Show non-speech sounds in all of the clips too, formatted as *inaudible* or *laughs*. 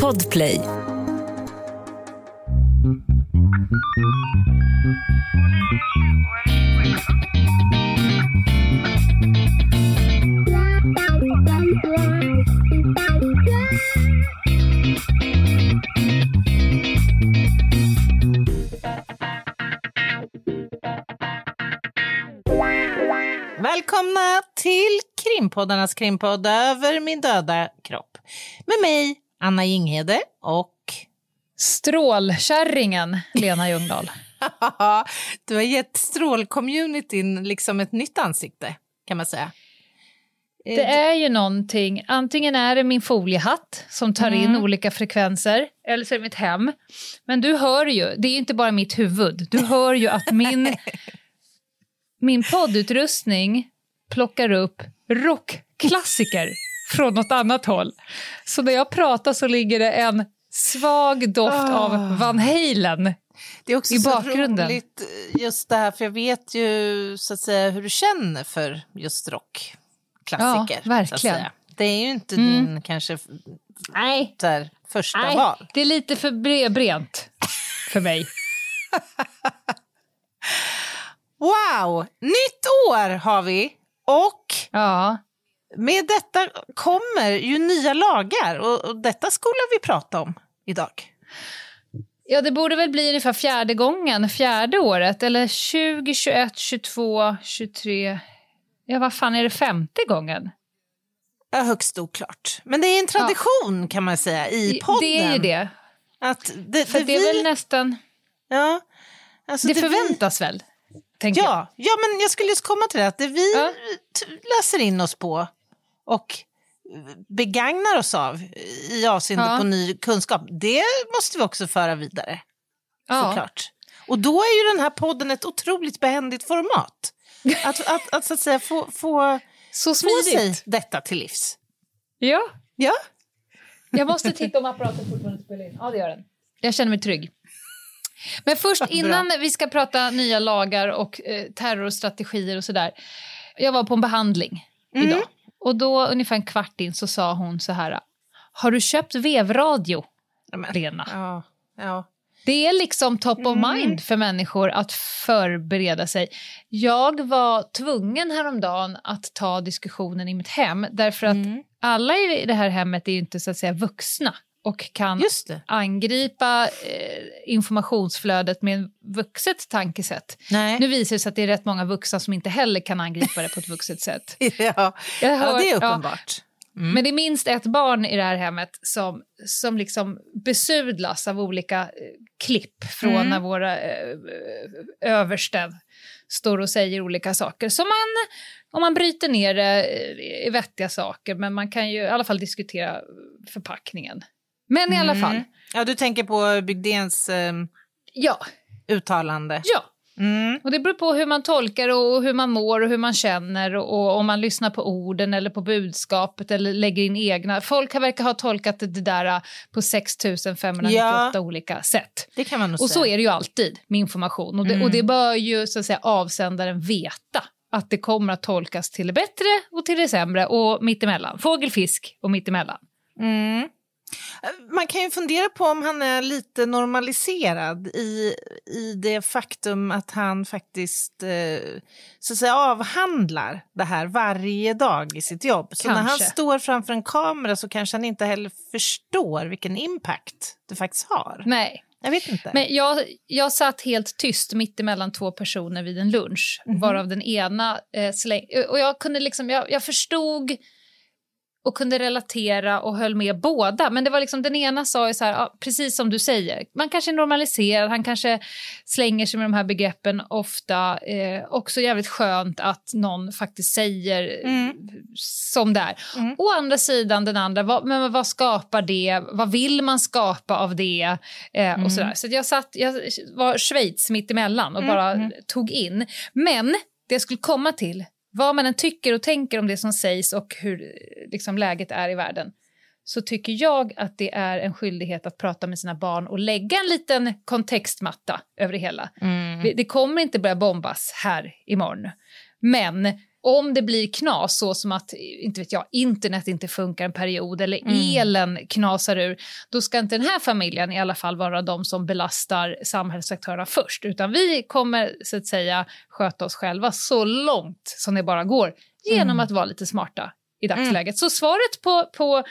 Podplay. Välkomna till krimpoddarnas krimpodd över min döda kropp. Med mig, Anna Jinghede och... Strålkärringen Lena Ljungdahl. *laughs* du har gett strålcommunityn liksom ett nytt ansikte, kan man säga. Det är ju någonting, antingen är det min foliehatt som tar in Mm. olika frekvenser, eller så är det mitt hem. Men du hör ju, det är inte bara mitt huvud, du hör ju att min, *laughs* min poddutrustning plockar upp rockklassiker från något annat håll. Så när jag pratar så ligger det en svag doft Ah. av Van Halen. Det är också i så bakgrunden. roligt just det här, för jag vet ju så att säga hur du känner för just rockklassiker. Ja, verkligen. Så att säga. Det är ju inte Mm. din kanske Nej, där, första Nej, val. det är lite för bre- brent för mig. *laughs* Wow! Nytt år har vi och Ja, med detta kommer ju nya lagar och, och detta skola vi prata om idag. ja, det borde väl bli ungefär fjärde gången, fjärde året, eller 20, 21, 22, 23... Ja, vad fan är det femte gången? Ja, högst oklart. Men det är en tradition kan man säga i podden. Det är ju det. Att det, För det det är vi, väl nästan... ja, alltså Det vi- förväntas väl, tänker jag. Ja, ja, men jag skulle just komma till det. Att det vi Ja. läser in oss på och begagnar oss av i avseende Ja. på ny kunskap, det måste vi också föra vidare. Ja. Såklart. Och då är ju den här podden ett otroligt behändigt format. *laughs* Att, att, att, så att säga få, få, Så få sig detta till livs. Ja. Ja, Jag måste titta om apparaten fortfarande spelar in. Ja, det gör den. Jag känner mig trygg. Men först, *laughs* innan vi ska prata nya lagar och eh, terrorstrategier och sådär. Jag var på en behandling Mm. idag. Och då, ungefär en kvart in, så sa hon så här. Har du köpt vevradio, Ja, men- Lena? ja, ja. Det är liksom top of Mm. mind för människor att förbereda sig. Jag var tvungen häromdagen att ta diskussionen i mitt hem därför att Mm. alla i det här hemmet är ju inte så att säga vuxna och kan angripa eh, informationsflödet med en vuxet tankesätt. Nej. Nu visar det sig att det är rätt många vuxna som inte heller kan angripa det på ett vuxet sätt. *laughs* ja. Jag ja, hör- det är ja. uppenbart. Mm. Men det är minst ett barn i det här hemmet som, som liksom besudlas av olika eh, klipp från Mm. när våra eh, översten står och säger olika saker. Som man, om man bryter ner det, eh, är vettiga saker, men man kan ju i alla fall diskutera förpackningen. Men i alla fall, Mm. Ja, du tänker på Bygdéns eh, ja, uttalande. ja. Mm. Och det beror på hur man tolkar och hur man mår och hur man känner och om man lyssnar på orden eller på budskapet eller lägger in egna. Folk verkar ha tolkat det där äh, på 6598 Ja. olika sätt. Det kan man nog Och säga. så är det ju alltid med information och det, Mm. och det bör ju så att säga avsändaren veta att det kommer att tolkas till det bättre och till det sämre och mittemellan. Fågel, fisk och mittemellan. Mm. Man kan ju fundera på om han är lite normaliserad i, i det faktum att han faktiskt eh, så att säga, avhandlar det här varje dag i sitt jobb. Så när han Kanske. står framför en kamera så kanske han inte heller förstår vilken impact det faktiskt har. Nej, Jag vet inte. Men jag, jag satt helt tyst mitt emellan två personer vid en lunch, Mhm. varav den ena eh, släng... Och jag kunde liksom, jag, jag förstod och kunde relatera och höll med båda. Men det var liksom den ena sa ju så här, ja, precis som du säger, man kanske är normaliserad, han kanske slänger sig med de här begreppen ofta. Eh, också jävligt skönt att någon faktiskt säger Mm. som det är. Mm. Å andra sidan den andra, vad, men vad skapar det? Vad vill man skapa av det? Eh, Mm. och sådär. Så jag, satt, jag var Schweiz mitt emellan och Mm, bara mm. tog in. Men det jag skulle komma till, vad man än tycker och tänker om det som sägs och hur liksom, läget är i världen så tycker jag att det är en skyldighet att prata med sina barn och lägga en liten kontextmatta över det hela. Mm. Det kommer inte börja bombas här imorgon. Men om det blir knas, så som att inte vet jag, internet inte funkar en period eller Mm. elen knasar ur, då ska inte den här familjen i alla fall vara de som belastar samhällsaktörerna först, utan vi kommer så att säga sköta oss själva så långt som det bara går genom Mm. att vara lite smarta i dagsläget. Så svaret på, på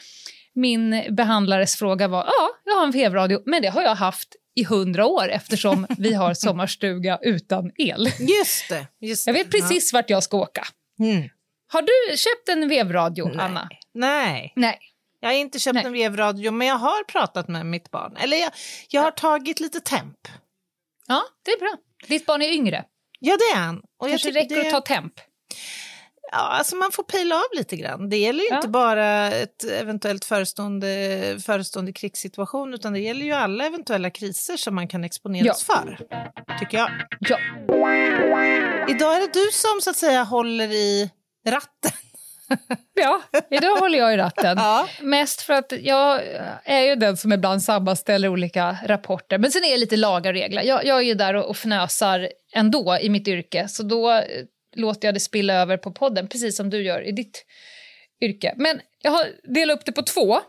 min behandlares fråga var ja, jag har en vevradio, men det har jag haft i hundra år eftersom vi har *laughs* sommarstuga utan el. Just det. Just Jag vet precis vart jag ska åka. Ja. Mm. Har du köpt en vevradio, Anna? Nej. Nej. Jag har inte köpt Nej. en vevradio, men jag har pratat med mitt barn. Eller jag, jag har tagit lite temp. Ja, det är bra. Ditt barn är yngre. Ja, det är han. Och jag Kanske räcker det, att ta temp. Ja, alltså man får pejla av lite grann. Det gäller ju Ja. inte bara ett eventuellt förestående, förestående krigssituation, utan det gäller ju alla eventuella kriser som man kan exponeras för, tycker jag. Ja. Idag är det du som så att säga håller i ratten. *laughs* ja, idag håller jag i ratten. Ja. Mest för att jag är ju den som ibland sammanställer olika rapporter. Men sen är det lite lagar och regler. Jag, jag är ju där och, och fnösar ändå i mitt yrke. Så då låter jag det spilla över på podden, precis som du gör i ditt yrke. Men jag har delat upp det på två.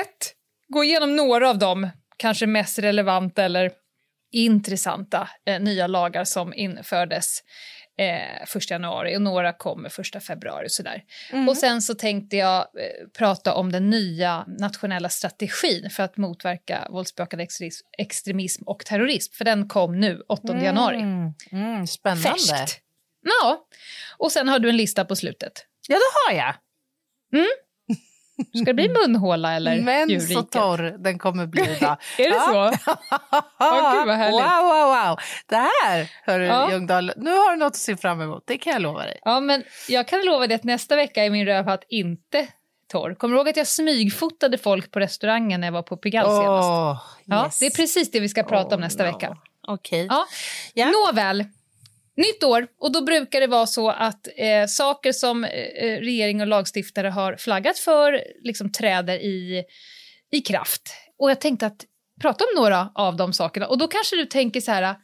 Ett, gå igenom några av de kanske mest relevanta eller intressanta eh, nya lagar som infördes eh, 1 januari och några kommer 1 februari. Och, sådär. och sen så tänkte jag eh, prata om den nya nationella strategin för att motverka våldsbejakande extremism, och terrorism. För den kom nu 8 januari. Mm, mm, spännande. Färskt. Ja, och sen har du en lista på slutet. Ja, det har jag. Ska det bli *laughs* munhåla eller Men så djurriket? torr den kommer bli idag. *laughs* Är det så? *laughs* Åh, gud, vad härligt. Wow, wow, wow. Det här, hörru Ja. Ljungdahl, nu har du något att se fram emot. Det kan jag lova dig. Ja, men jag kan lova dig att nästa vecka är min rövhatt inte torr. Kommer du ihåg att jag smygfotade folk på restaurangen när jag var på Pigalle senast? Åh, Ja, yes. det är precis det vi ska prata om Oh, nästa no. vecka. Okej. Ja. Ja. Nåväl, nytt år och då brukar det vara så att eh, saker som eh, regering och lagstiftare har flaggat för liksom träder i, i kraft. Och jag tänkte att prata om några av de sakerna och då kanske du tänker så här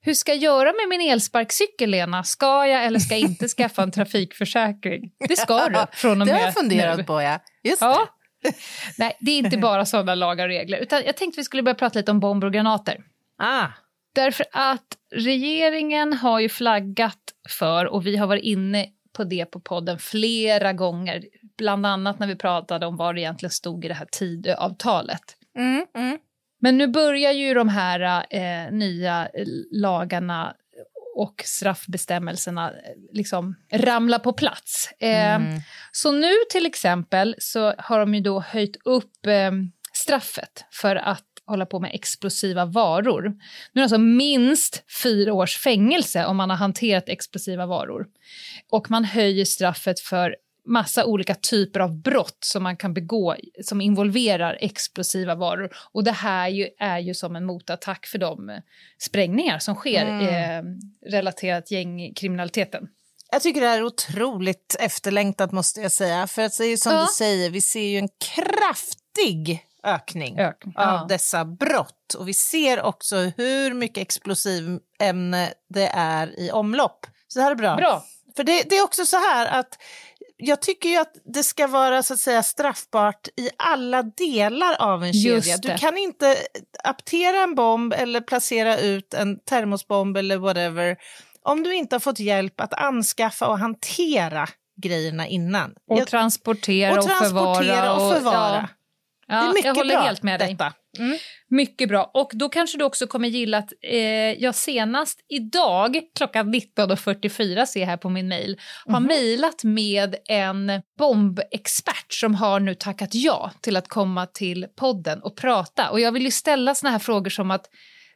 hur ska jag göra med min elsparkcykel, Lena? Ska jag eller ska jag inte skaffa en trafikförsäkring? Det ska du *laughs* från och Det med har jag funderat nu. på, ja. Just Ja. Nej, det är inte bara sådana lagar och regler. Utan jag tänkte vi skulle börja prata lite om bomber och granater. det. Ah. Därför att regeringen har ju flaggat för, och vi har varit inne på det på podden flera gånger, bland annat när vi pratade om vad det egentligen stod i det här Tidöavtalet. Mm, mm. Men nu börjar ju de här eh, nya lagarna och straffbestämmelserna eh, liksom ramla på plats. Eh, Mm. Så nu till exempel så har de ju då höjt upp eh, straffet för att hålla på med explosiva varor. Nu är det alltså minst fyra års fängelse om man har hanterat explosiva varor. Och man höjer straffet för massa olika typer av brott som man kan begå som involverar explosiva varor. Och det här ju, är ju som en motattack för de sprängningar som sker eh, relaterat gängkriminaliteten. Jag tycker det här är otroligt efterlängtat måste jag säga. För att det är som Ja. du säger, vi ser ju en kraftig ökning Ökning, av ja. dessa brott. Och vi ser också hur mycket explosiv ämne det är i omlopp. Så det här är bra. Bra. För det, det är också så här att jag tycker ju att det ska vara så att säga straffbart i alla delar av en kedja. Du kan inte aptera en bomb eller placera ut en termosbomb eller whatever om du inte har fått hjälp att anskaffa och hantera grejerna innan. Och Jag- transportera och, och transportera förvara. och förvara. Ja, det är ja, mycket jag håller bra, helt med dig. detta. Mm. Mycket bra. Och då kanske du också kommer gilla att eh, jag senast idag klockan 19.44 ser jag här på min mejl har mejlat med en bombexpert som har nu tackat ja till att komma till podden och prata. Och jag vill ju ställa såna här frågor som att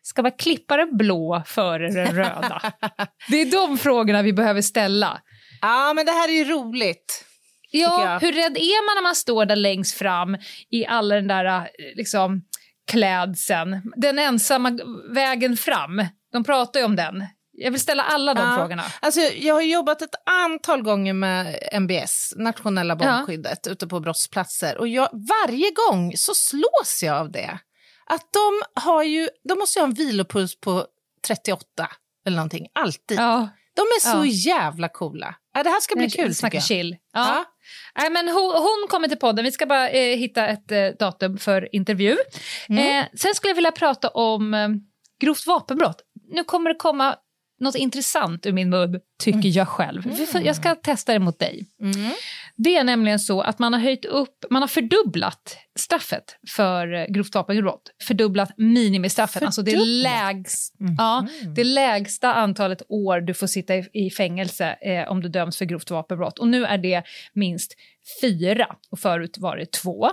ska vara klipparen blå före den röda? *laughs* det är de frågorna vi behöver ställa. Ja, men det här är ju roligt. Ja, hur rädd är man när man står där längst fram i all den där eh, liksom, klädseln? Den ensamma vägen fram. De pratar ju om den. Jag vill ställa alla de Ja. frågorna. Alltså, jag har jobbat ett antal gånger med NBS, nationella bombskyddet, ute på brottsplatser. Och jag, varje gång så slås jag av det. Att de har ju, de måste ju ha en vilopuls på 38 eller någonting, alltid. Ja, De är så Ja. jävla coola. Ja, det här ska bli kul Snacka chill. Ja. Nej, men hon, hon kommer till podden. Vi ska bara eh, hitta ett eh, datum för intervju. Mm. Eh, sen skulle jag vilja prata om eh, grovt vapenbrott. Nu kommer det komma något intressant ur min mun, tycker jag själv. Jag ska testa det mot dig. Mm. Det är nämligen så att man har höjt upp, man har fördubblat straffet för eh, grovt vapenbrott. Fördubblat minimistraffet, alltså det, lägst, ja, det lägsta antalet år du får sitta i, i fängelse eh, om du döms för grovt vapenbrott. Och nu är det minst fyra, och förut var det två.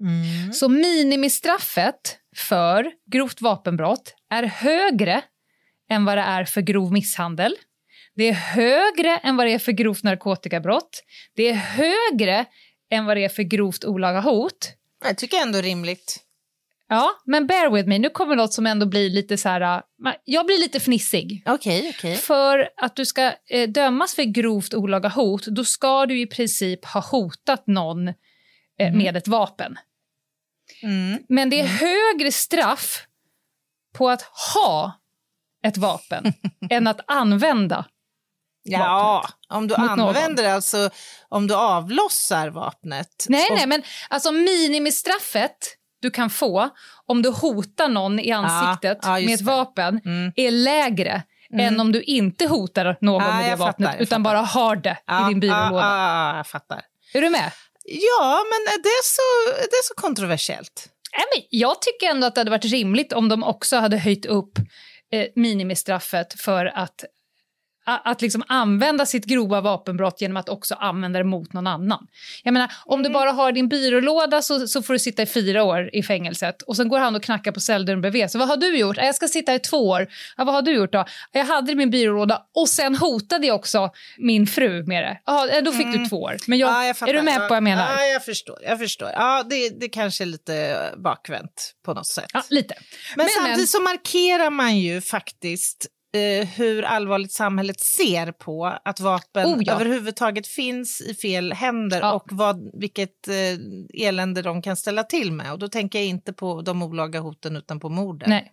Mm. Så minimistraffet för grovt vapenbrott är högre än vad det är för grov misshandel. Det är högre än vad det är för grovt narkotikabrott. Det är högre än vad det är för grovt olaga hot. Jag tycker ändå rimligt. Ja, men bear with me, nu kommer något som ändå blir lite så här... Jag blir lite fnissig. Okej, okej. För att du ska eh, dömas för grovt olaga hot, då ska du i princip ha hotat någon eh, med ett vapen. Mm. Men det är högre straff på att ha ett vapen *laughs* än att använda. Ja, om du någon. använder alltså, om du avlossar vapnet. Nej, och, nej, men alltså minimistraffet du kan få om du hotar någon i ansiktet ja, just med ett det. vapen Mm. är lägre än om du inte hotar någon Ja, med det vapnet fattar, utan fattar. bara har det Ja, i din byrålåda. Ja, ja, jag fattar. Är du med? Ja, men det är så, det är så kontroversiellt. Nej, men jag tycker ändå att det hade varit rimligt om de också hade höjt upp eh, minimistraffet för att, att liksom använda sitt grova vapenbrott genom att också använda det mot någon annan. Jag menar, om du bara har din byrålåda så, så får du sitta i fyra år i fängelset och sen går han och knackar på celldörren bredvid. Så vad har du gjort? "Ja, Jag ska sitta i två år. Ja, vad har du gjort då? "Ja, Jag hade min byrålåda och sen hotade jag också min fru med det. Ja, då fick du två år. Men jag, Ja, jag är du med på vad jag menar? Ja, jag förstår. Jag förstår. Ja, det, det kanske är lite bakvänt på något sätt. Ja, lite. Men, samtidigt så markerar man ju faktiskt eh, hur allvarligt samhället ser på att vapen Oh, ja. överhuvudtaget finns i fel händer Ja. och vad, vilket eh, elände de kan ställa till med. Och då tänker jag inte på de olaga hoten utan på morden. Nej.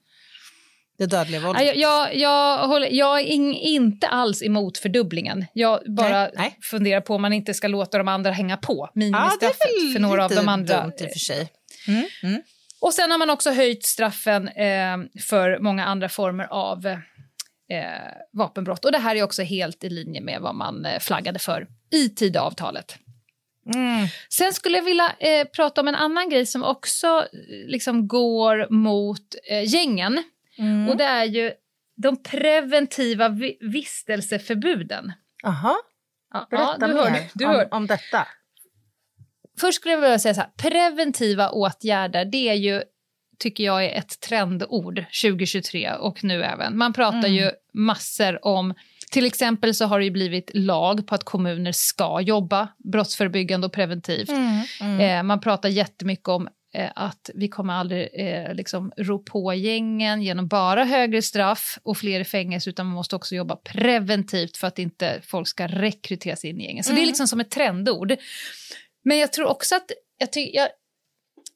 Det dödliga våldet. Ja, Jag, jag, jag, håller, jag är in, inte alls emot fördubblingen. Jag bara Nej, nej. funderar på om man inte ska låta de andra hänga på ja, minimistraffet väl för några av de andra. dumt i och för sig. Mm, mm. Och sen har man också höjt straffen eh, för många andra former av eh, vapenbrott. Och det här är också helt i linje med vad man eh, flaggade för i Tidöavtalet. Mm. Sen skulle jag vilja eh, prata om en annan grej som också eh, liksom går mot eh, gängen. Mm. Och det är ju de preventiva vi- vistelseförbuden. Aha, berätta ja, du mer hör, du om, om detta. Först skulle jag vilja säga så här, preventiva åtgärder, det är ju, tycker jag är ett trendord 2023 och nu även. Man pratar Mm. ju massor om, till exempel så har det ju blivit lag på att kommuner ska jobba brottsförebyggande och preventivt. Mm. Eh, man pratar jättemycket om eh, att vi kommer aldrig eh, liksom ro på gängen genom bara högre straff och fler i fängelse utan man måste också jobba preventivt för att inte folk ska rekryteras in i gängen. Så det är Mm. liksom som ett trendord. Men jag tror också att jag ty- jag,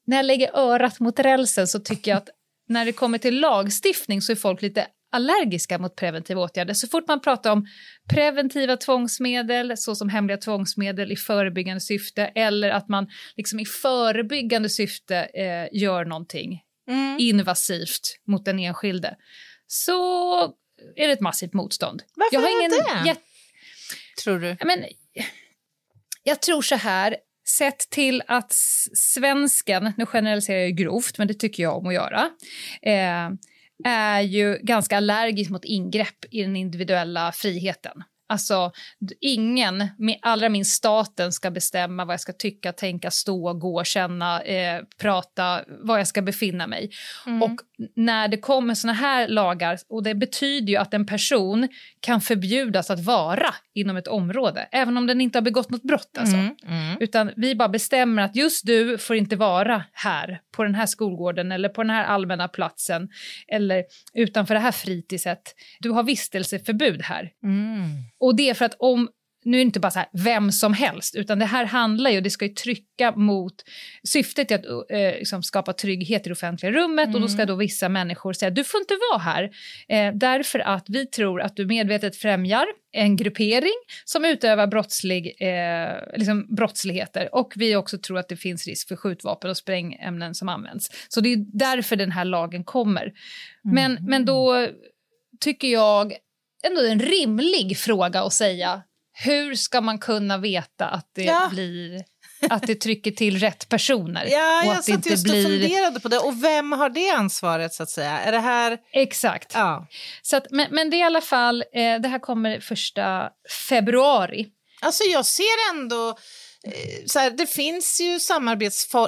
när jag lägger örat mot rälsen så tycker jag att *laughs* när det kommer till lagstiftning så är folk lite allergiska mot preventiva åtgärder. Så fort man pratar om preventiva tvångsmedel, såsom hemliga tvångsmedel i förebyggande syfte eller att man liksom i förebyggande syfte eh, gör någonting Mm. invasivt mot den enskilde, så är det ett massivt motstånd. Varför jag har är ingen det? jätte- Tror du? Men, jag tror så här, sett till att svensken, nu generaliserar jag grovt, men det tycker jag om att göra, eh, är ju ganska allergisk mot ingrepp i den individuella friheten. Alltså, ingen, allra minst staten, ska bestämma vad jag ska tycka, tänka, stå, gå, känna, eh, prata, var jag ska befinna mig. Mm. Och när det kommer såna här lagar, och det betyder ju att en person kan förbjudas att vara inom ett område, även om den inte har begått något brott. Alltså. Mm. Mm. Utan vi bara bestämmer att just du får inte vara här, på den här skolgården eller på den här allmänna platsen eller utanför det här fritidset. Du har vistelseförbud här. Mm. Och det är för att om nu är det inte bara så här, vem som helst, utan det här handlar ju, det ska ju trycka mot, syftet är att eh, liksom skapa trygghet i det offentliga rummet mm. och då ska då vissa människor säga du får inte vara här eh, därför att vi tror att du medvetet främjar en gruppering som utövar brottslig, eh, liksom brottsligheter och vi också tror att det finns risk för skjutvapen och sprängämnen som används. Så det är därför den här lagen kommer. Mm. Men, men då tycker jag ändå en rimlig fråga att säga hur ska man kunna veta att det ja. blir att det trycker till rätt personer. Ja, och jag att satt just blir... och funderade på det. Och vem har det ansvaret? så att säga? Är det här... Exakt. Ja. Så att, men, men det är i alla fall, eh, det här kommer första februari. Alltså jag ser ändå så här, det finns ju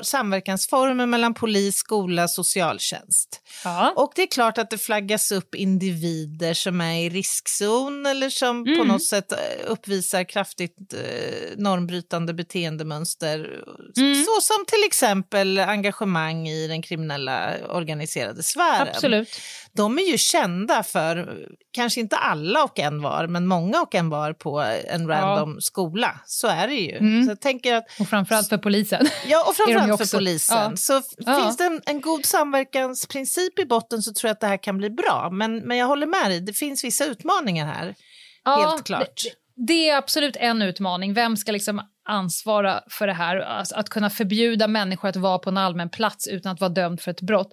samverkansformer mellan polis, skola, socialtjänst. Ja. Och det är klart att det flaggas upp individer som är i riskzon eller som mm. på något sätt eh, uppvisar kraftigt eh, normbrytande beteendemönster. Mm. Så som till exempel engagemang i den kriminella organiserade sfären. Absolut de är ju kända för, kanske inte alla och en var, men många och en var på en random ja. skola. Så är det ju. Mm. Så jag tänker att, och framförallt för polisen. Ja, och *laughs* framförallt för polisen. Ja. Så ja. finns det en, en, god samverkansprincip i botten så tror jag att det här kan bli bra. Men, men jag håller med dig, det finns vissa utmaningar här. helt klart. Det, det är absolut en utmaning. Vem ska liksom ansvara för det här? Alltså att kunna förbjuda människor att vara på en allmän plats utan att vara dömd för ett brott.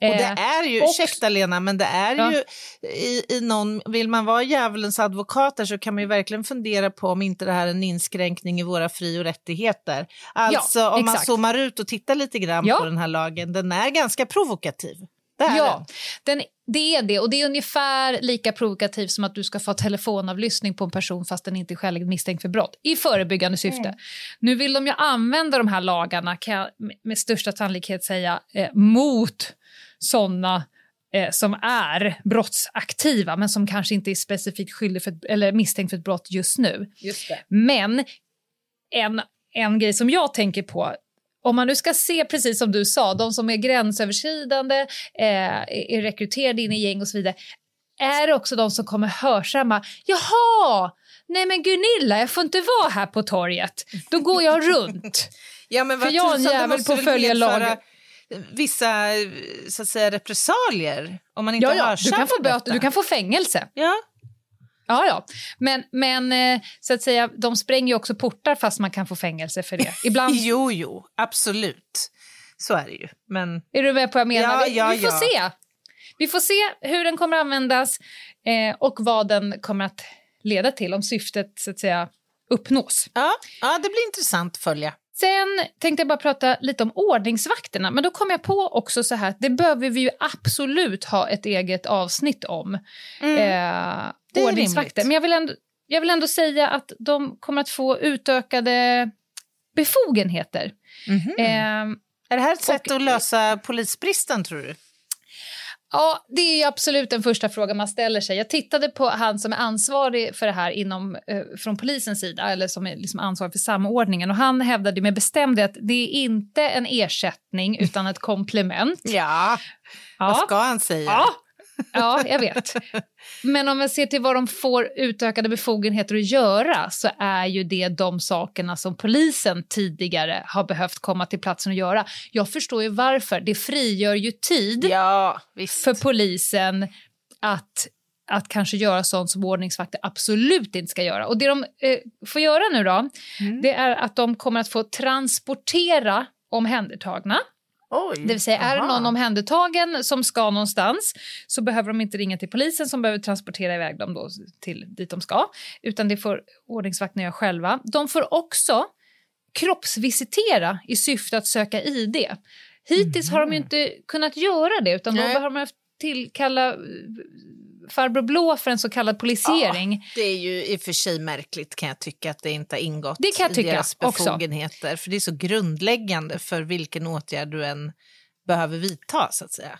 Och det eh, är ju, och, ursäkta Lena, men det är ja. ju i, i någon, vill man vara djävulens advokater så kan man ju verkligen fundera på om inte det här är en inskränkning i våra fri och rättigheter. Alltså ja, om man zoomar ut och tittar lite grann ja. på den här lagen, den är ganska provokativ. Det ja, den, det är det. Och det är ungefär lika provokativt som att du ska få telefonavlyssning på en person fast den inte är skäligt misstänkt för brott, i förebyggande syfte. Mm. Nu vill de ju använda de här lagarna, kan jag med största sannolikhet säga, eh, mot såna eh, som är brottsaktiva men som kanske inte är specifikt skyldig för ett, eller misstänkt för ett brott just nu. Just men en, en grej som jag tänker på om man nu ska se, precis som du sa, de som är gränsöverskridande, eh, är rekryterade in i gäng och så vidare, är det också de som kommer hörsamma. Jaha, nej men Gunilla, jag får inte vara här på torget. Då går jag runt. *laughs* ja, men För jag är en jävel på att följa lagen vissa så att säga, repressalier om man inte ja, ja. Du kan få böter, du kan få fängelse. Ja. Ja, ja. Men, men eh, så att säga, de spränger ju också portar fast man kan få fängelse för det. *laughs* Ibland... jo, jo, absolut. Så är det ju. Men... Är du med på vad jag menar? Ja, ja, vi, vi får ja. se. Vi får se hur den kommer att användas eh, och vad den kommer att leda till om syftet så att säga uppnås. Ja, ja det blir intressant att följa. Sen tänkte jag bara prata lite om ordningsvakterna, men då kom jag på också så här att det behöver vi ju absolut ha ett eget avsnitt om. Mm. Eh, ordningsvakter. Men jag vill, ändå, jag vill ändå säga att de kommer att få utökade befogenheter. Mm -hmm. eh, är det här ett sätt och, att lösa polisbristen, tror du? Ja, det är absolut den första frågan man ställer sig. Jag tittade på han som är ansvarig för det här inom, eh, från polisens sida, eller som är liksom ansvarig för samordningen. Och han hävdade med bestämdhet att det är inte en ersättning utan ett komplement. Ja, ja. vad ska han säga? Ja, *laughs* Ja, jag vet. Men om man ser till vad de får utökade befogenheter att göra så är ju det de sakerna som polisen tidigare har behövt komma till platsen och göra. Jag förstår ju varför. Det frigör ju tid ja, för polisen att att kanske göra sånt som ordningsvakter absolut inte ska göra. Och det de eh, får göra nu då, mm. det är att de kommer att få transportera omhändertagna Oj, det vill säga, är det någon omhändertagen som ska någonstans så behöver de inte ringa till polisen som behöver transportera iväg dem då till dit de ska, utan det får ordningsvakterna göra själva. De får också kroppsvisitera i syfte att söka ID. Hittills mm. har de mhm. inte kunnat göra det, utan Nej. då har de haft tillkalla farbror blå för en så kallad polisering. Ja, det är ju i och för sig märkligt kan jag tycka att det inte har ingått det kan jag tycka i deras befogenheter. Också. För det är så grundläggande för vilken åtgärd du än behöver vidta så att säga.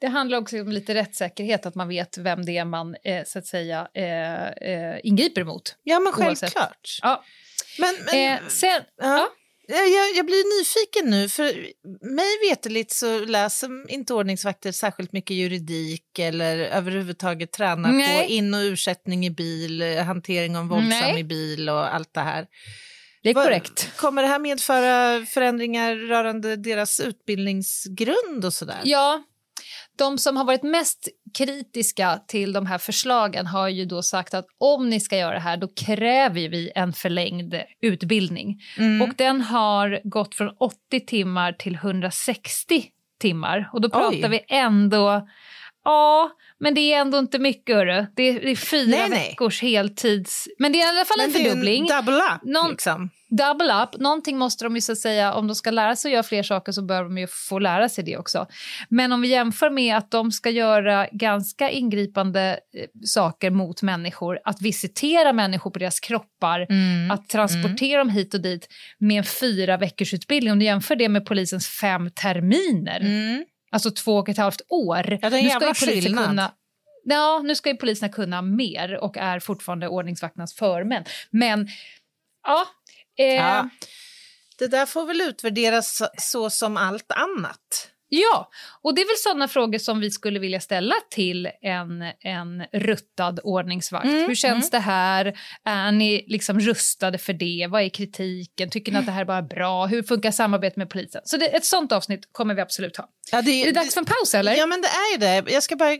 Det handlar också om lite rättssäkerhet, att man vet vem det är man eh, så att säga eh, eh, ingriper emot. Ja, men självklart. Ja. Men, men, eh, sen, ja. ja. Jag, jag blir nyfiken nu, för mig veterligt så läser inte ordningsvakter särskilt mycket juridik eller överhuvudtaget tränar Nej. på in och ursättning i bil, eh, hantering av våldsam Nej. i bil och allt det här. Det är Vad- korrekt. Kommer det här medföra förändringar rörande deras utbildningsgrund och sådär? Ja, de som har varit mest kritiska till de här förslagen har ju då sagt att om ni ska göra det här då kräver vi en förlängd utbildning. Mm. Och den har gått från 80 timmar till 160 timmar. Och då pratar Oj. vi ändå... Ja, men det är ändå inte mycket, hörru. Det är, det är fyra Nej, nej. veckors heltids... Men det är i alla fall en Men det är fördubbling. en double up. Någon- Liksom. double up. Någonting måste de ju så säga, om de ska lära sig att göra fler saker så bör de ju få lära sig det också. Men om vi jämför med att de ska göra ganska ingripande eh, saker mot människor, att visitera människor på deras kroppar, Mm. att transportera dem hit och dit med en fyra veckors utbildning. Om du jämför det med polisens fem terminer, Mm. Alltså två och ett halvt år. Ja, det är en Nu ska jävla skillnad. Kunna, ja, nu ska ju poliserna kunna mer och är fortfarande ordningsvakternas förmän. Men ja, eh, Ja. Det där får väl utvärderas så, som allt annat. Ja, och det är väl sådana frågor som vi skulle vilja ställa till en, en ruttad ordningsvakt. Mm, Hur känns det här? Är ni liksom rustade för det? Vad är kritiken? Tycker ni att det här är bara bra? Hur funkar samarbetet med polisen? Så det, ett sånt avsnitt kommer vi absolut ha. Ja, det, Är det dags för en paus eller? Ja, men det är ju det. Jag ska bara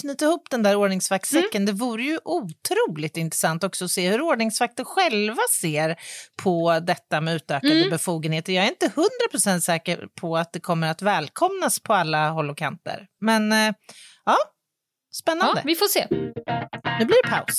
knyta ihop den där ordningsvaktsäcken. Det vore ju otroligt intressant också att se hur ordningsvakter själva ser på detta med utökade befogenheter. Jag är inte hundra procent säker på att det kommer att välkomnas på alla håll och kanter. Men eh, ja, Ja, spännande. vi får se. Nu blir det paus.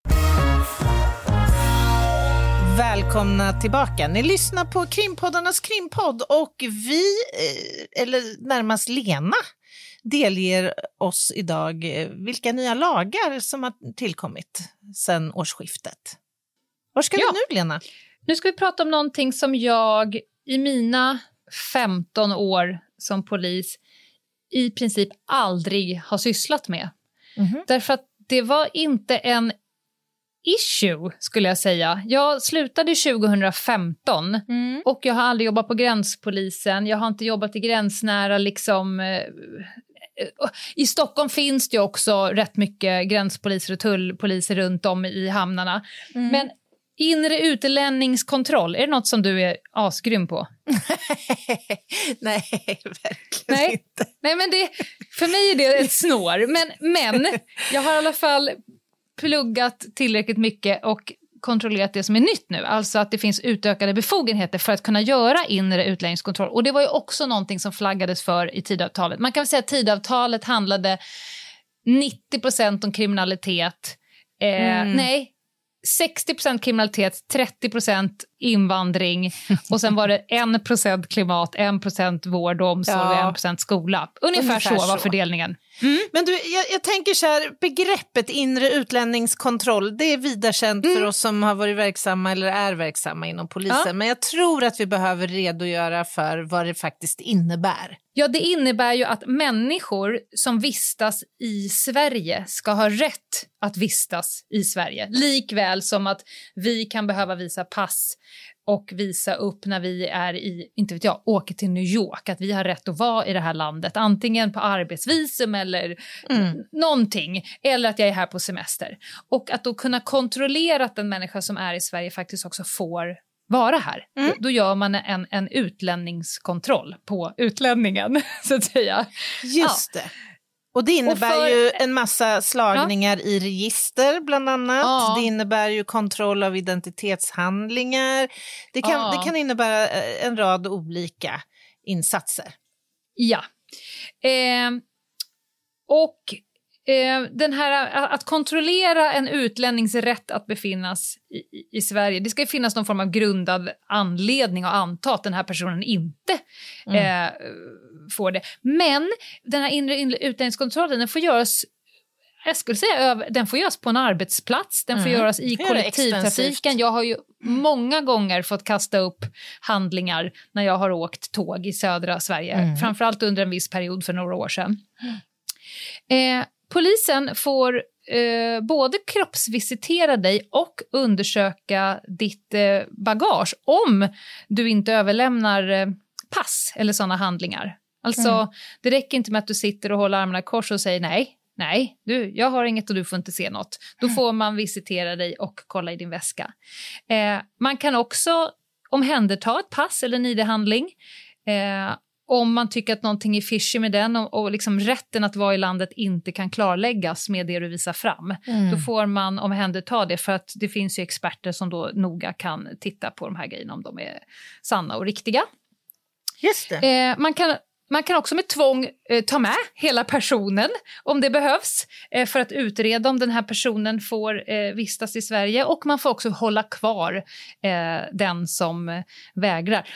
Välkomna tillbaka. Ni lyssnar på krimpoddarnas krimpodd och vi, eh, eller närmast Lena, delger oss idag eh, vilka nya lagar som har tillkommit sedan årsskiftet. Var ska Ja. vi nu, Lena? Nu ska vi prata om någonting som jag i mina 15 år som polis i princip aldrig har sysslat med. Mhm. Därför att det var inte en issue, skulle jag säga. Jag slutade 2015 och jag har aldrig jobbat på gränspolisen. Jag har inte jobbat i gränsnära liksom... eh, eh, I Stockholm finns det ju också rätt mycket gränspoliser och tullpoliser runt om i hamnarna. Men inre utlänningskontroll, är det något som du är asgrym på? *laughs* Nej, verkligen Nej. inte. Nej, men det, för mig är det ett snår. Men, men jag har i alla fall pluggat tillräckligt mycket och kontrollerat det som är nytt nu. Alltså att det finns utökade befogenheter för att kunna göra inre utlänningskontroll. Och det var ju också någonting som flaggades för i tidavtalet. Man kan säga att tidavtalet handlade 90% om kriminalitet. Eh, Nej, 60% kriminalitet, 30% invandring och sen var det *laughs* 1% klimat, 1 vård och omsorg Ja. och 1 skola. Ungefär, Ungefär så var så. fördelningen. Men du, jag, jag tänker så här, begreppet inre utlänningskontroll, det är vida känt för oss som har varit verksamma eller är verksamma inom polisen. Ja. Men jag tror att vi behöver redogöra för vad det faktiskt innebär. Ja, det innebär ju att människor som vistas i Sverige ska ha rätt att vistas i Sverige. Likväl som att vi kan behöva visa pass och visa upp när vi är i, inte vet jag, åker till New York, att vi har rätt att vara i det här landet, antingen på arbetsvisum eller någonting, eller att jag är här på semester. Och att då kunna kontrollera att en människa som är i Sverige faktiskt också får vara här. Då, då gör man en, en utlänningskontroll på utlänningen, *laughs* så att säga. Just det. Och det innebär för- ju en massa slagningar i register bland annat. Ja. Det innebär ju kontroll av identitetshandlingar. Det kan, Ja. det kan innebära eh, en rad olika insatser. Ja. Eh, och den här, att kontrollera en utlännings rätt att befinnas i, i, Sverige, det ska finnas någon form av grundad anledning att anta att den här personen inte mm. eh, får det. Men den här inre utlänningskontrollen den får göras jag skulle säga den får göras på en arbetsplats, den får mm. göras i kollektivtrafiken. Jag har ju många gånger fått kasta upp handlingar när jag har åkt tåg i södra Sverige, mm. framförallt under en viss period för några år sedan. Eh, polisen får eh, både kroppsvisitera dig och undersöka ditt eh, bagage om du inte överlämnar eh, pass eller sådana handlingar. Alltså, mm. det räcker inte med att du sitter och håller armarna i kors och säger nej, nej, du, jag har inget och du får inte se något. Då mm. får man visitera dig och kolla i din väska. Eh, man kan också omhänderta ett pass eller en id-handling eh, om man tycker att någonting är fishy med den och, och liksom rätten att vara i landet inte kan klarläggas med det du visar fram, mm. då får man omhänderta det för att det finns ju experter som då noga kan titta på de här grejerna om de är sanna och riktiga. Just det. Eh, man kan man kan också med tvång eh, ta med hela personen om det behövs eh, för att utreda om den här personen får eh, vistas i Sverige och man får också hålla kvar eh, den som vägrar.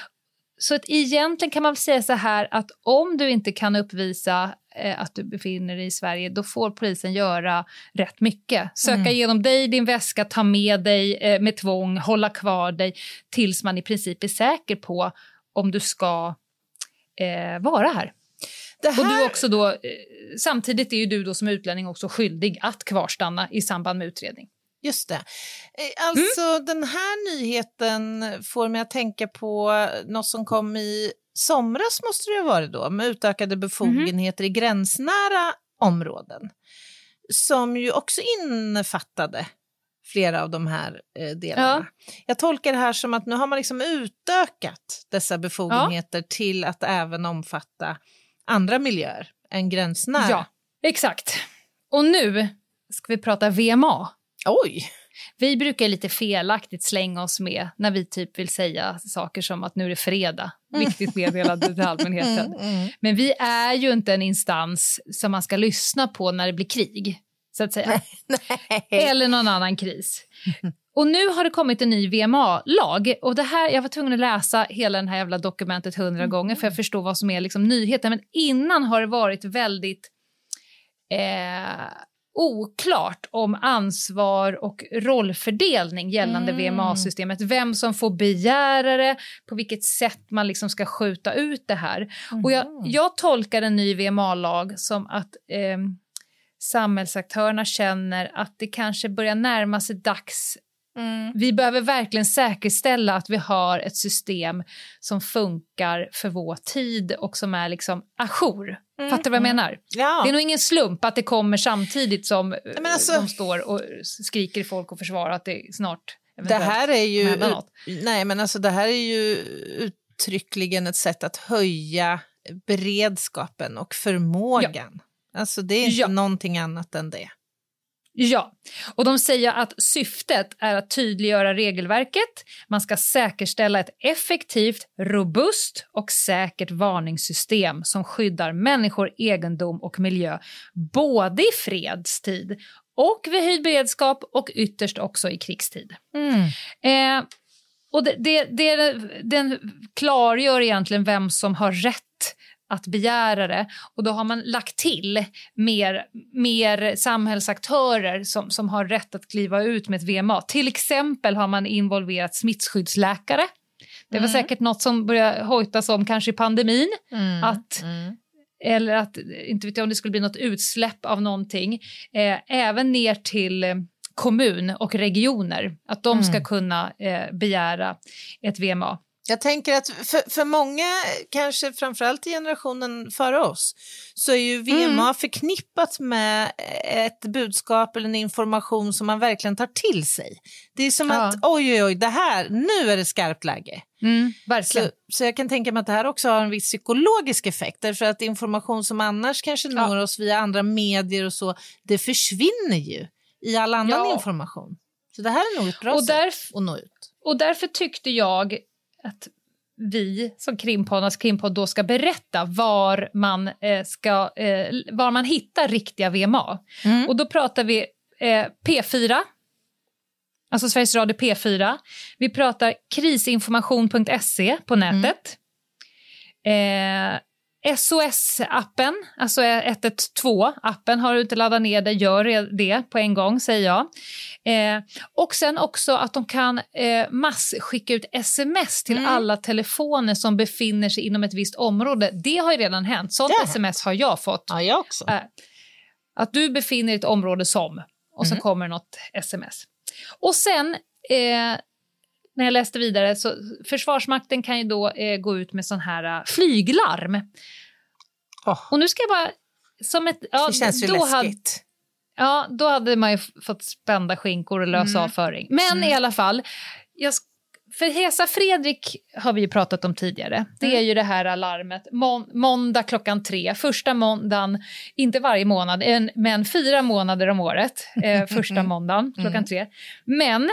Så att egentligen kan man säga så här att om du inte kan uppvisa eh, att du befinner dig i Sverige, då får polisen göra rätt mycket. Söka mm. igenom dig, din väska, ta med dig eh, med tvång, hålla kvar dig tills man i princip är säker på om du ska eh, vara här. här. Och du också då, eh, samtidigt är ju du då som utlänning också skyldig att kvarstanna i samband med utredning. Just det. Eh, alltså mm. den här nyheten får mig att tänka på något som kom i somras måste det ha varit då, med utökade befogenheter mm. i gränsnära områden. Som ju också innefattade flera av de här eh, delarna. Ja. Jag tolkar det här som att nu har man liksom utökat dessa befogenheter ja. till att även omfatta andra miljöer än gränsnära. Ja, exakt. Och nu ska vi prata VMA. Oj! Vi brukar lite felaktigt slänga oss med när vi typ vill säga saker som att nu är det fredag. Mm. Viktigt meddelande till *laughs* allmänheten. Mm, mm. Men vi är ju inte en instans som man ska lyssna på när det blir krig så att säga. *laughs* Eller någon annan kris. Och nu har det kommit en ny VMA-lag. Och det här, jag var tvungen att läsa hela det här jävla dokumentet hundra mm. gånger för att förstå vad som är liksom nyheten. Men innan har det varit väldigt eh, oklart om ansvar och rollfördelning gällande mm. VMA-systemet. Vem som får begära det, på vilket sätt man liksom ska skjuta ut det här. Mm. Och jag, jag tolkar en ny VMA-lag som att eh, samhällsaktörerna känner att det kanske börjar närma sig dags Mm. Vi behöver verkligen säkerställa att vi har ett system som funkar för vår tid och som är liksom ajour. Mm. Fattar du vad jag mm. menar? Ja. Det är nog ingen slump att det kommer samtidigt som men alltså, de står och skriker i folk och försvarar att det snart det här är ju, nej men alltså det här är ju uttryckligen ett sätt att höja beredskapen och förmågan. Ja. Alltså det är inte ja. någonting annat än det. Ja, och de säger att syftet är att tydliggöra regelverket. Man ska säkerställa ett effektivt, robust och säkert varningssystem som skyddar människor, egendom och miljö både i fredstid och vid höjd beredskap och ytterst också i krigstid. Mm. Eh, och det, det, det, den klargör egentligen vem som har rätt att begära det. Och då har man lagt till mer, mer samhällsaktörer som, som har rätt att kliva ut med ett VMA. Till exempel har man involverat smittskyddsläkare. Det var mm. säkert något som började hojtas om kanske i pandemin. Mm. Att, mm. Eller att, inte vet jag om det skulle bli något utsläpp av någonting. Eh, även ner till eh, kommun och regioner, att de ska mm. kunna eh, begära ett VMA. Jag tänker att för, för många, kanske framförallt i generationen före oss, så är ju VMA mm. förknippat med ett budskap eller en information som man verkligen tar till sig. Det är som ja. att oj, oj, oj, det här, nu är det skarpt läge. Mm, verkligen. Så, så, jag kan tänka mig att det här också har en viss psykologisk effekt, därför att information som annars kanske når ja. oss via andra medier och så, det försvinner ju i all annan ja. information. Så det här är nog ett bra och sätt att nå ut. Och därför tyckte jag att vi som krimpoddarnas krimpodd då ska berätta var man, eh, ska, eh, var man hittar riktiga VMA. Mm. Och då pratar vi eh, P4, alltså Sveriges Radio P4. Vi pratar krisinformation.se på nätet. Eh, SOS-appen, alltså 112-appen, har du inte laddat ner det, gör det på en gång säger jag. Eh, och sen också att de kan eh, massskicka ut sms till Mm. alla telefoner som befinner sig inom ett visst område. Det har ju redan hänt, sånt Det sms har jag fått. Ja, jag också. Eh, att du befinner dig i ett område som, och så Mm. kommer något sms. Och sen, eh, när jag läste vidare, så Försvarsmakten kan ju då eh, gå ut med sån här eh, flyglarm. Åh, Och nu ska jag bara... Som ett, ja, det känns ju då läskigt. hade, ja, då hade man ju fått spända skinkor och lösa Mm. avföring. Men Mm. i alla fall, jag, för Hesa Fredrik har vi ju pratat om tidigare. Det Mm. är ju det här alarmet, må, måndag klockan tre, första måndagen, inte varje månad, en, men fyra månader om året, eh, *laughs* första måndagen klockan Mm. tre. Men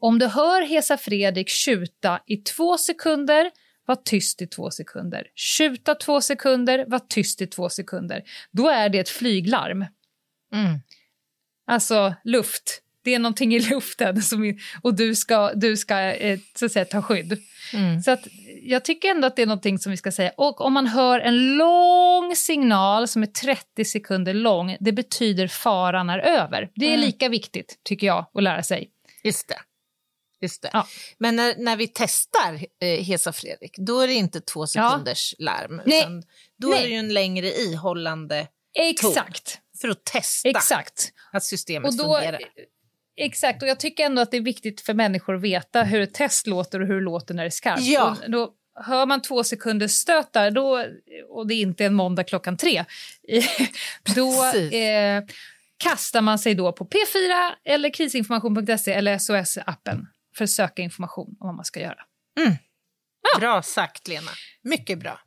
om du hör Hesa Fredrik tjuta i två sekunder, var tyst i två sekunder. Tjuta två sekunder, var tyst i två sekunder. Då är det ett flyglarm. Mm. Alltså luft. Det är någonting i luften som, och du ska, du ska eh, så att säga, ta skydd. Mm. Så att, jag tycker ändå att det är någonting som vi ska säga. Och om man hör en lång signal som är 30 sekunder lång, det betyder faran är över. Det är Mm. lika viktigt, tycker jag, att lära sig. Just det. Just det. Ja. Men när, när vi testar eh, Hesa Fredrik, då är det inte två sekunders larm. Nej. Utan då Nej. är det ju en längre ihållande Exakt. för att testa Exakt. att systemet Och då, fungerar. exakt, och jag tycker ändå att det är viktigt för människor att veta hur ett test låter och hur det låter när det är skarpt. Ja. Och då hör man två sekunders stötar då, och det är inte en måndag klockan tre, *laughs* då eh, kastar man sig då på P4 eller krisinformation.se eller SOS-appen för att söka information om vad man ska göra. Bra sagt, Lena. Mycket bra.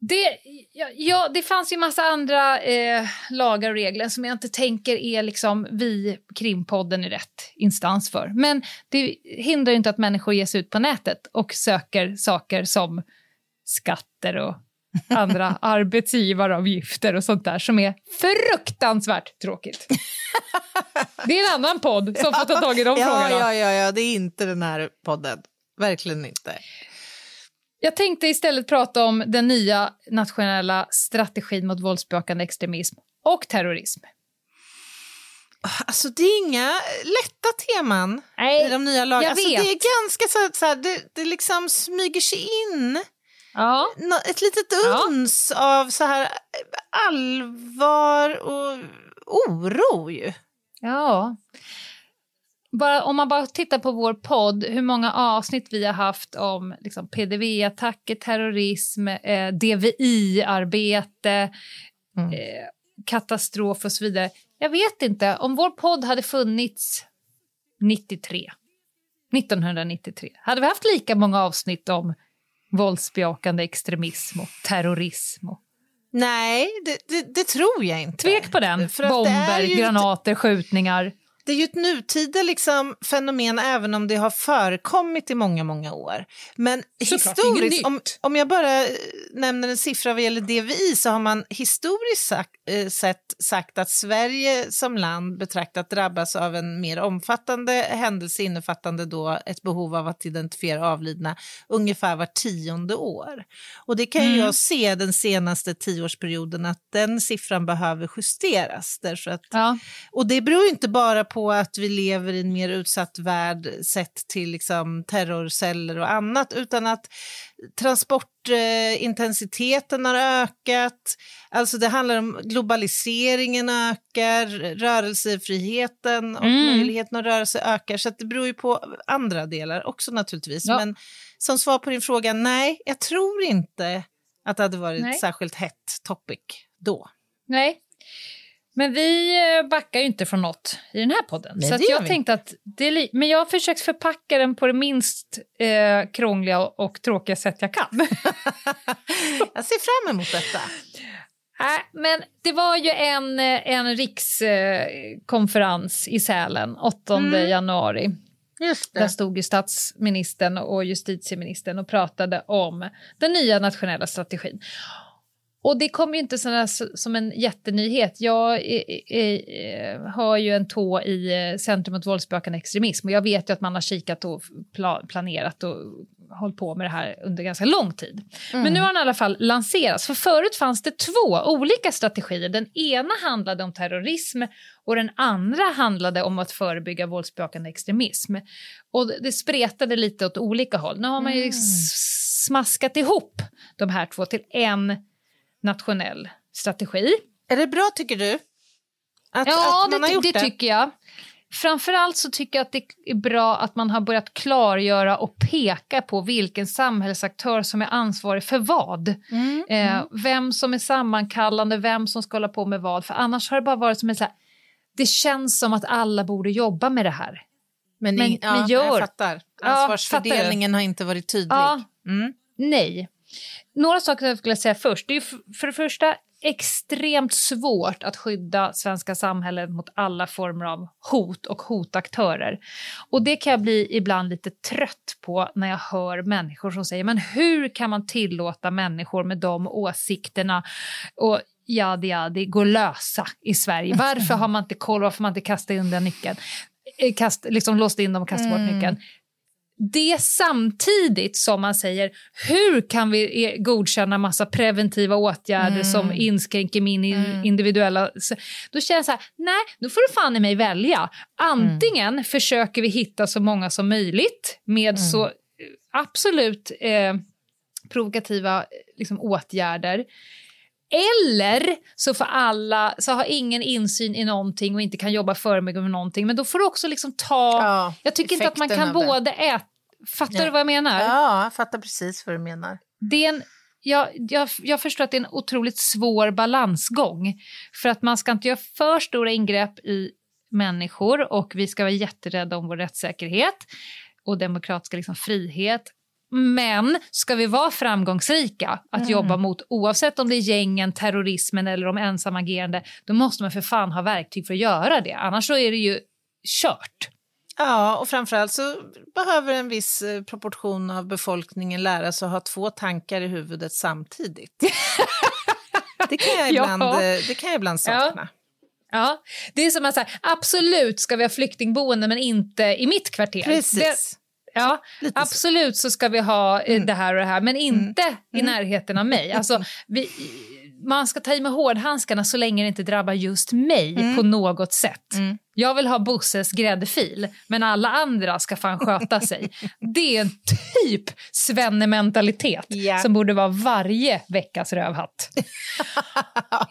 Det, ja, ja, det fanns ju massa andra eh, lagar och regler som jag inte tänker är liksom vi, Krimpodden, är rätt instans för. Men det hindrar ju inte att människor ger sig ut på nätet och söker saker som skatter och andra arbetsgivaravgifter och sånt där som är fruktansvärt tråkigt. Det är en annan podd som får ta tag i de ja, frågorna. ja, ja, ja, det är inte den här podden. Verkligen inte. Jag tänkte istället prata om den nya nationella strategin mot våldsbejakande extremism och terrorism. Alltså det är inga lätta teman Nej, i de nya lagarna. Alltså, det är ganska så, så här, det, det liksom smyger sig in Ja, ett litet Ja. uns av så här allvar och oro ju. ja. Bara, om man bara tittar på vår podd, hur många avsnitt vi har haft om liksom, PDV-attacker, terrorism, eh, DVI-arbete, Mm. eh, katastrof och så vidare. Jag vet inte, om vår podd hade funnits 93, 1993, hade vi haft lika många avsnitt om våldsbejakande extremism och terrorism? Och... Nej, det, det, det tror jag inte. Tvek på den. Bomber, granater, skjutningar. Det är ju ett nutida liksom, fenomen även om det har förekommit i många, många år. Men Såklart, historiskt, om, om jag bara eh, nämner en siffra vad gäller DVI så har man historiskt sagt, eh, sett sagt att Sverige som land betraktat drabbas av en mer omfattande händelse innefattande då ett behov av att identifiera avlidna ungefär var tionde år. Och det kan Mm. jag se den senaste tioårsperioden att den siffran behöver justeras därför att Ja. och det beror inte bara på att vi lever i en mer utsatt värld sett till liksom terrorceller och annat, utan att transportintensiteten har ökat. Alltså det handlar om globaliseringen ökar, rörelsefriheten och Mm. möjligheten att röra sig ökar. Så det beror ju på andra delar också naturligtvis. Ja. Men som svar på din fråga, nej, jag tror inte att det hade varit Nej. särskilt hett topic då. Nej. Men vi eh, backar ju inte från något i den här podden. Nej, så att jag vi tänkte att det Men jag har försökt förpacka den på det minst eh, krångliga och, och tråkiga sätt jag kan. *laughs* Jag ser fram emot detta. äh, men det var ju en, eh, en rikskonferens eh, i Sälen 8 Mm. januari. Just Där stod ju statsministern och justitieministern och pratade om den nya nationella strategin. Och det kom ju inte såna, som en jättenyhet. Jag är, är, är, har ju en tå i eh, Centrum mot våldsbejakande extremism och jag vet ju att man har kikat och pla, planerat och hållit på med det här under ganska lång tid. Mm. Men nu har den i alla fall lanserats. För förut fanns det två olika strategier. Den ena handlade om terrorism och den andra handlade om att förebygga våldsbejakande extremism. Och det spretade lite åt olika håll. Nu har man ju mm. smaskat ihop de här två till en nationell strategi. Är det bra, tycker du? Att, ja, att man det, har gjort det, det tycker jag. Framförallt så tycker jag att det är bra att man har börjat klargöra och peka på vilken samhällsaktör som är ansvarig för vad. Mm, eh, mm. Vem som är sammankallande, vem som ska hålla på med vad. För annars har det bara varit som en så här, det känns som att alla borde jobba med det här. Men, men, ja, men gör. jag fattar. Ansvarsfördelningen ja, har inte varit tydlig. Ja, mm. Nej. Några saker jag skulle säga först. Det är för det första extremt svårt att skydda svenska samhället mot alla former av hot och hotaktörer. Och det kan jag bli ibland lite trött på när jag hör människor som säger men hur kan man tillåta människor med de åsikterna och jadi jadi gå lösa i Sverige? Varför har man inte koll? Varför har man inte kastat undan nyckeln? Eh, kast, liksom låst in dem och kastat mm. bort nyckeln det samtidigt som man säger hur kan vi godkänna massa preventiva åtgärder mm. som inskränker min mm. individuella... Då känner jag så här, nej, då får du fan i mig välja. Antingen mm. försöker vi hitta så många som möjligt med mm. så absolut eh, provokativa liksom, åtgärder eller så får alla, så har ingen insyn i någonting och inte kan jobba förebyggande med någonting. Men då får du också liksom ta... Ja, jag tycker inte att man kan både äta... Fattar ja. du vad jag menar? Ja, jag fattar precis vad du menar. Det är en, jag, jag, jag förstår att det är en otroligt svår balansgång. För att man ska inte göra för stora ingrepp i människor och vi ska vara jätterädda om vår rättssäkerhet och demokratiska liksom, frihet. Men ska vi vara framgångsrika att mm. jobba mot oavsett om det är gängen, terrorismen eller de ensamagerande då måste man för fan ha verktyg för att göra det. Annars så är det ju kört. Ja, och framförallt så behöver en viss eh, proportion av befolkningen lära sig att ha två tankar i huvudet samtidigt. *laughs* det, kan jag ibland, ja. Eh, det kan jag ibland sakna. Ja. Ja, det är som att säga, absolut ska vi ha flyktingboende men inte i mitt kvarter. Precis. Ja, Lite absolut så. så. ska vi ha eh, mm. det här och det här, men inte mm. i mm. närheten av mig. Alltså, vi, man ska ta i med hårdhandskarna så länge det inte drabbar just mig mm. på något sätt. Mm. Jag vill ha Bosses gräddfil, men alla andra ska fan sköta sig. *laughs* Det är en typ svennementalitet yeah. som borde vara varje veckas rövhatt. *laughs*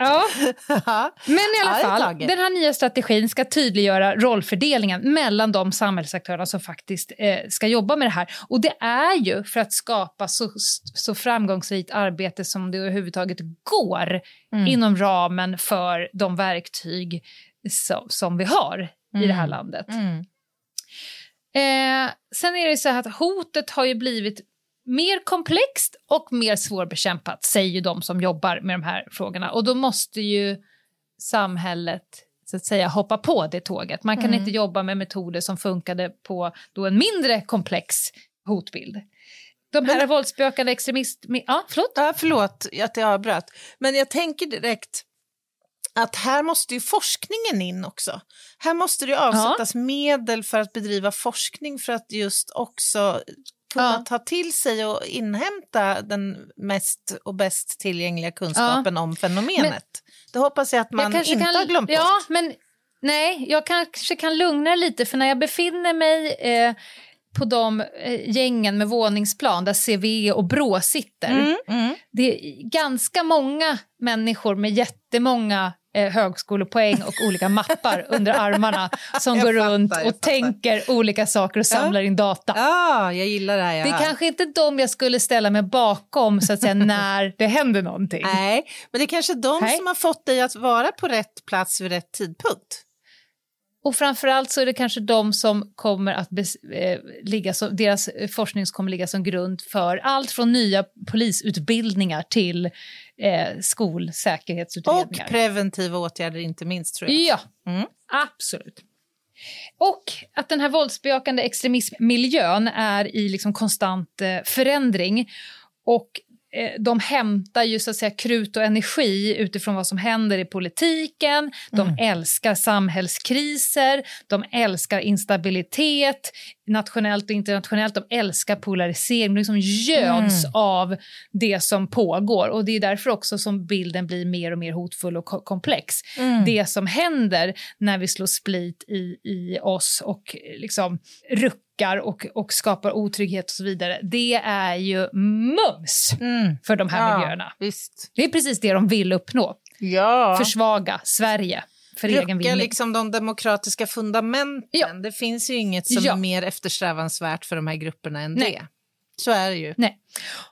ja. *laughs* Men i alla fall, den här nya strategin ska tydliggöra rollfördelningen mellan de samhällsaktörerna som faktiskt eh, ska jobba med det här. Och det är ju för att skapa så, så framgångsrikt arbete som det överhuvudtaget går mm. inom ramen för de verktyg som, som vi har mm. i det här mm. landet. Mm. Eh, sen är det så här att hotet har ju blivit mer komplext och mer svårbekämpat, säger ju de som jobbar med de här frågorna. Och då måste ju samhället så att säga hoppa på det tåget. Man kan mm. inte jobba med metoder som funkade på då en mindre komplex hotbild. De här våldsbejakande extremist... Ja, förlåt? Ja, förlåt att jag avbröt. Men jag tänker direkt att här måste ju forskningen in också. Här måste det avsättas ja. medel för att bedriva forskning för att just också ja. ta till sig och inhämta den mest och bäst tillgängliga kunskapen ja. om fenomenet. Men, det hoppas jag att man jag inte kan, har glömt ja, bort. Men, nej, jag kanske kan lugna lite för när jag befinner mig eh, på de eh, gängen med våningsplan där CVE och BRÅ sitter. Mm, mm. Det är ganska många människor med jättemånga eh, högskolepoäng och olika mappar *laughs* under armarna som går fattar, runt och tänker olika saker och samlar ja. in data. Ja, jag gillar det här. Det är kanske inte de jag skulle ställa mig bakom så att säga, *laughs* när det händer någonting. Nej, men det är kanske de Nej. som har fått dig att vara på rätt plats vid rätt tidpunkt. Och framförallt så är det kanske de som kommer att eh, ligga som, deras forskning kommer ligga som grund för allt från nya polisutbildningar till eh, skolsäkerhetsutredningar. Och preventiva åtgärder inte minst tror jag. Ja, mm. absolut. Och att den här våldsbejakande extremismmiljön är i liksom konstant eh, förändring. Och eh, de hämtar ju så att säga krut och energi utifrån vad som händer i politiken. De Mm. älskar samhällskriser, de älskar instabilitet nationellt och internationellt. De älskar polarisering, de liksom göds Mm. av det som pågår. Och Det är därför också som bilden blir mer och mer hotfull och ko- komplex. Mm. Det som händer när vi slår split i, i oss och eh, liksom ruckar och, och skapar otrygghet och så vidare, det är ju mums Mm. för de här Ja, miljöerna. Visst. Det är precis det de vill uppnå. Ja. Försvaga Sverige för egen Rucka vinning. liksom de demokratiska fundamenten. Ja. Det finns ju inget som Ja. är mer eftersträvansvärt för de här grupperna än Nej. det. Så är det ju. Nej.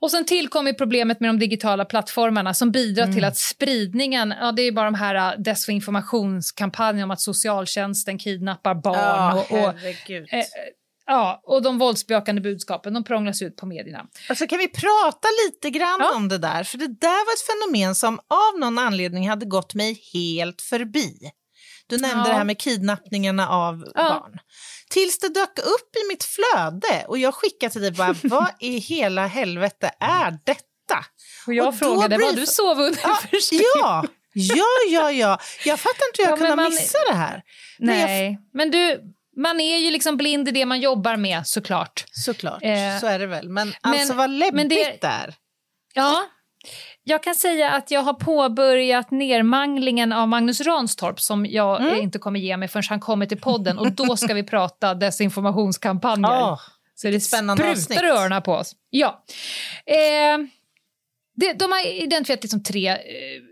Och sen tillkommer problemet med de digitala plattformarna som bidrar Mm. till att spridningen, ja det är bara de här äh, desinformationskampanjerna om att socialtjänsten kidnappar barn Ja, och, och, eh, ja, och de våldsbejakande budskapen, de prånglas ut på medierna. Alltså, kan vi prata lite grann Ja. om det där? För det där var ett fenomen som av någon anledning hade gått mig helt förbi. Du nämnde Ja. det här med kidnappningarna av Ja. barn. Tills det dök upp i mitt flöde och jag skickade till dig bara, *laughs* vad i hela helvete är detta? Och jag Och frågade, var brief- du sov under Ja, ja, ja, ja, ja. Jag fattar inte hur jag Ja, kunde man- missa det här. Men jag- Nej, men du, man är ju liksom blind i det man jobbar med såklart. Såklart, Eh, så är det väl. Men, alltså vad men läbbigt det- är. Ja, jag kan säga att jag har påbörjat nermanglingen av Magnus Ranstorp som jag Mm. inte kommer ge mig förrän han kommer till podden och då ska vi prata *laughs* desinformationskampanjer. Ja, Så det spännande sprutar avsnitt. öronen på oss. Ja. Eh, det, de har identifierat liksom tre eh,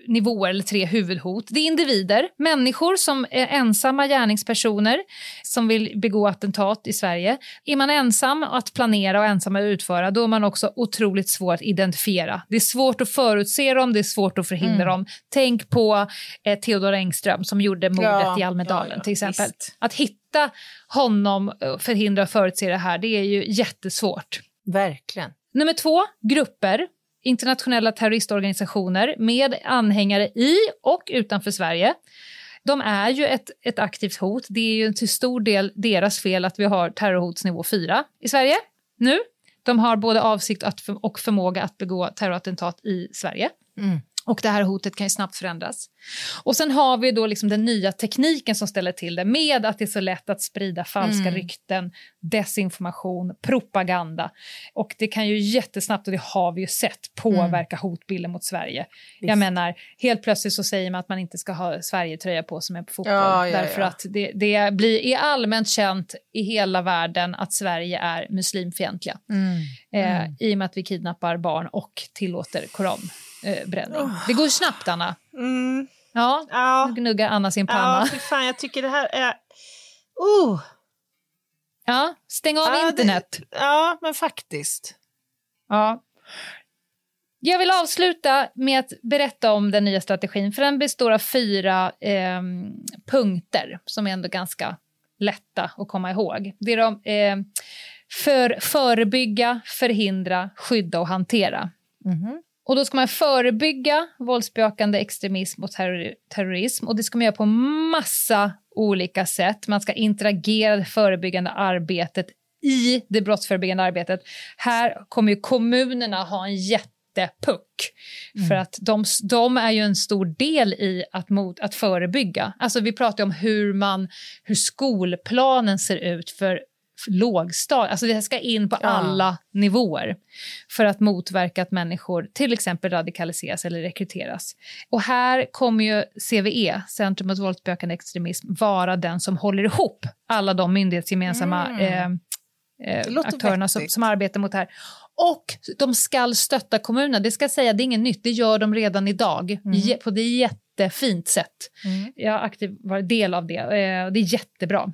nivåer, eller tre huvudhot. Det är individer, människor som är ensamma gärningspersoner som vill begå attentat i Sverige. Är man ensam att planera och ensam att utföra, då är man också otroligt svår att identifiera. Det är svårt att förutse dem, det är svårt att förhindra Mm. dem. Tänk på eh, Theodor Engström som gjorde mordet Ja, i Almedalen ja, ja, till exempel. visst. Att hitta honom, förhindra och förutse det här, det är ju jättesvårt. Verkligen. Nummer två, grupper. Internationella terroristorganisationer med anhängare i och utanför Sverige. De är ju ett, ett aktivt hot. Det är ju till stor del deras fel att vi har terrorhotsnivå 4 i Sverige nu. De har både avsikt att för, och förmåga att begå terrorattentat i Sverige. Mm. Och det här hotet kan ju snabbt förändras. Och sen har vi då liksom den nya tekniken som ställer till det med att det är så lätt att sprida falska Mm. rykten, desinformation, propaganda. Och det kan ju jättesnabbt, och det har vi ju sett, påverka hotbilden mot Sverige. Jag Mm. Visst. menar, helt plötsligt så säger man att man inte ska ha Sverigetröja på sig med på fotboll. Ja, ja, därför ja. att det, det blir, är allmänt känt i hela världen att Sverige är muslimfientliga. Mm. Eh, I och med att vi kidnappar barn och tillåter koranbränning. Eh, Det går snabbt, Anna. Mm. Ja, Ja. nu gnuggar Anna sin Ja, panna. för fan, jag tycker det här är... Oh. Ja, stäng av Ja, det- internet. Ja, men faktiskt. Ja. Jag vill avsluta med att berätta om den nya strategin, för den består av fyra eh, punkter som är ändå ganska lätta att komma ihåg. Det är de eh, för, förebygga, förhindra, skydda och hantera. Mhm. Och då ska man förebygga våldsbejakande extremism och terror terrorism. Och det ska man göra på massa olika sätt. Man ska interagera det förebyggande arbetet i det brottsförebyggande arbetet. Här kommer ju kommunerna ha en jättepuck. För att de, de är ju en stor del i att, mot, att förebygga. Alltså vi pratar om hur, man, hur skolplanen ser ut för lågstad, alltså det ska in på Ja. alla nivåer för att motverka att människor till exempel radikaliseras eller rekryteras. Och här kommer ju CVE, Centrum mot våldsbejakande extremism, vara den som håller ihop alla de myndighetsgemensamma Mm. eh, eh, Det aktörerna som, som arbetar mot det här. Och de ska stötta kommunerna. Det ska säga, det är inget nytt, det gör de redan idag Mm. På ett jättefint sätt. Mm. Jag har aktivt varit del av det eh, och det är jättebra.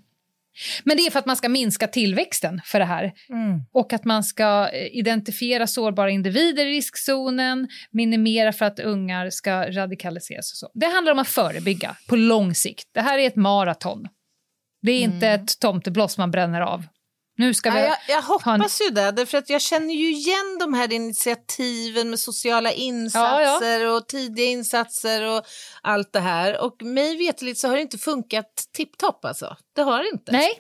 Men det är för att man ska minska tillväxten för det här Mm. och att man ska eh, identifiera sårbara individer i riskzonen, minimera för att ungar ska radikaliseras och så. Det handlar om att förebygga på lång sikt. Det här är ett maraton. Det är inte Mm. ett tomtebloss man bränner av. Nu ska vi... Ja, jag, jag en- hoppas ju det, därför att jag känner ju igen de här initiativen med sociala insatser och tidiga insatser och allt det här. Och mig veterligt så har det inte funkat tipptopp alltså. Det har det inte. Nej.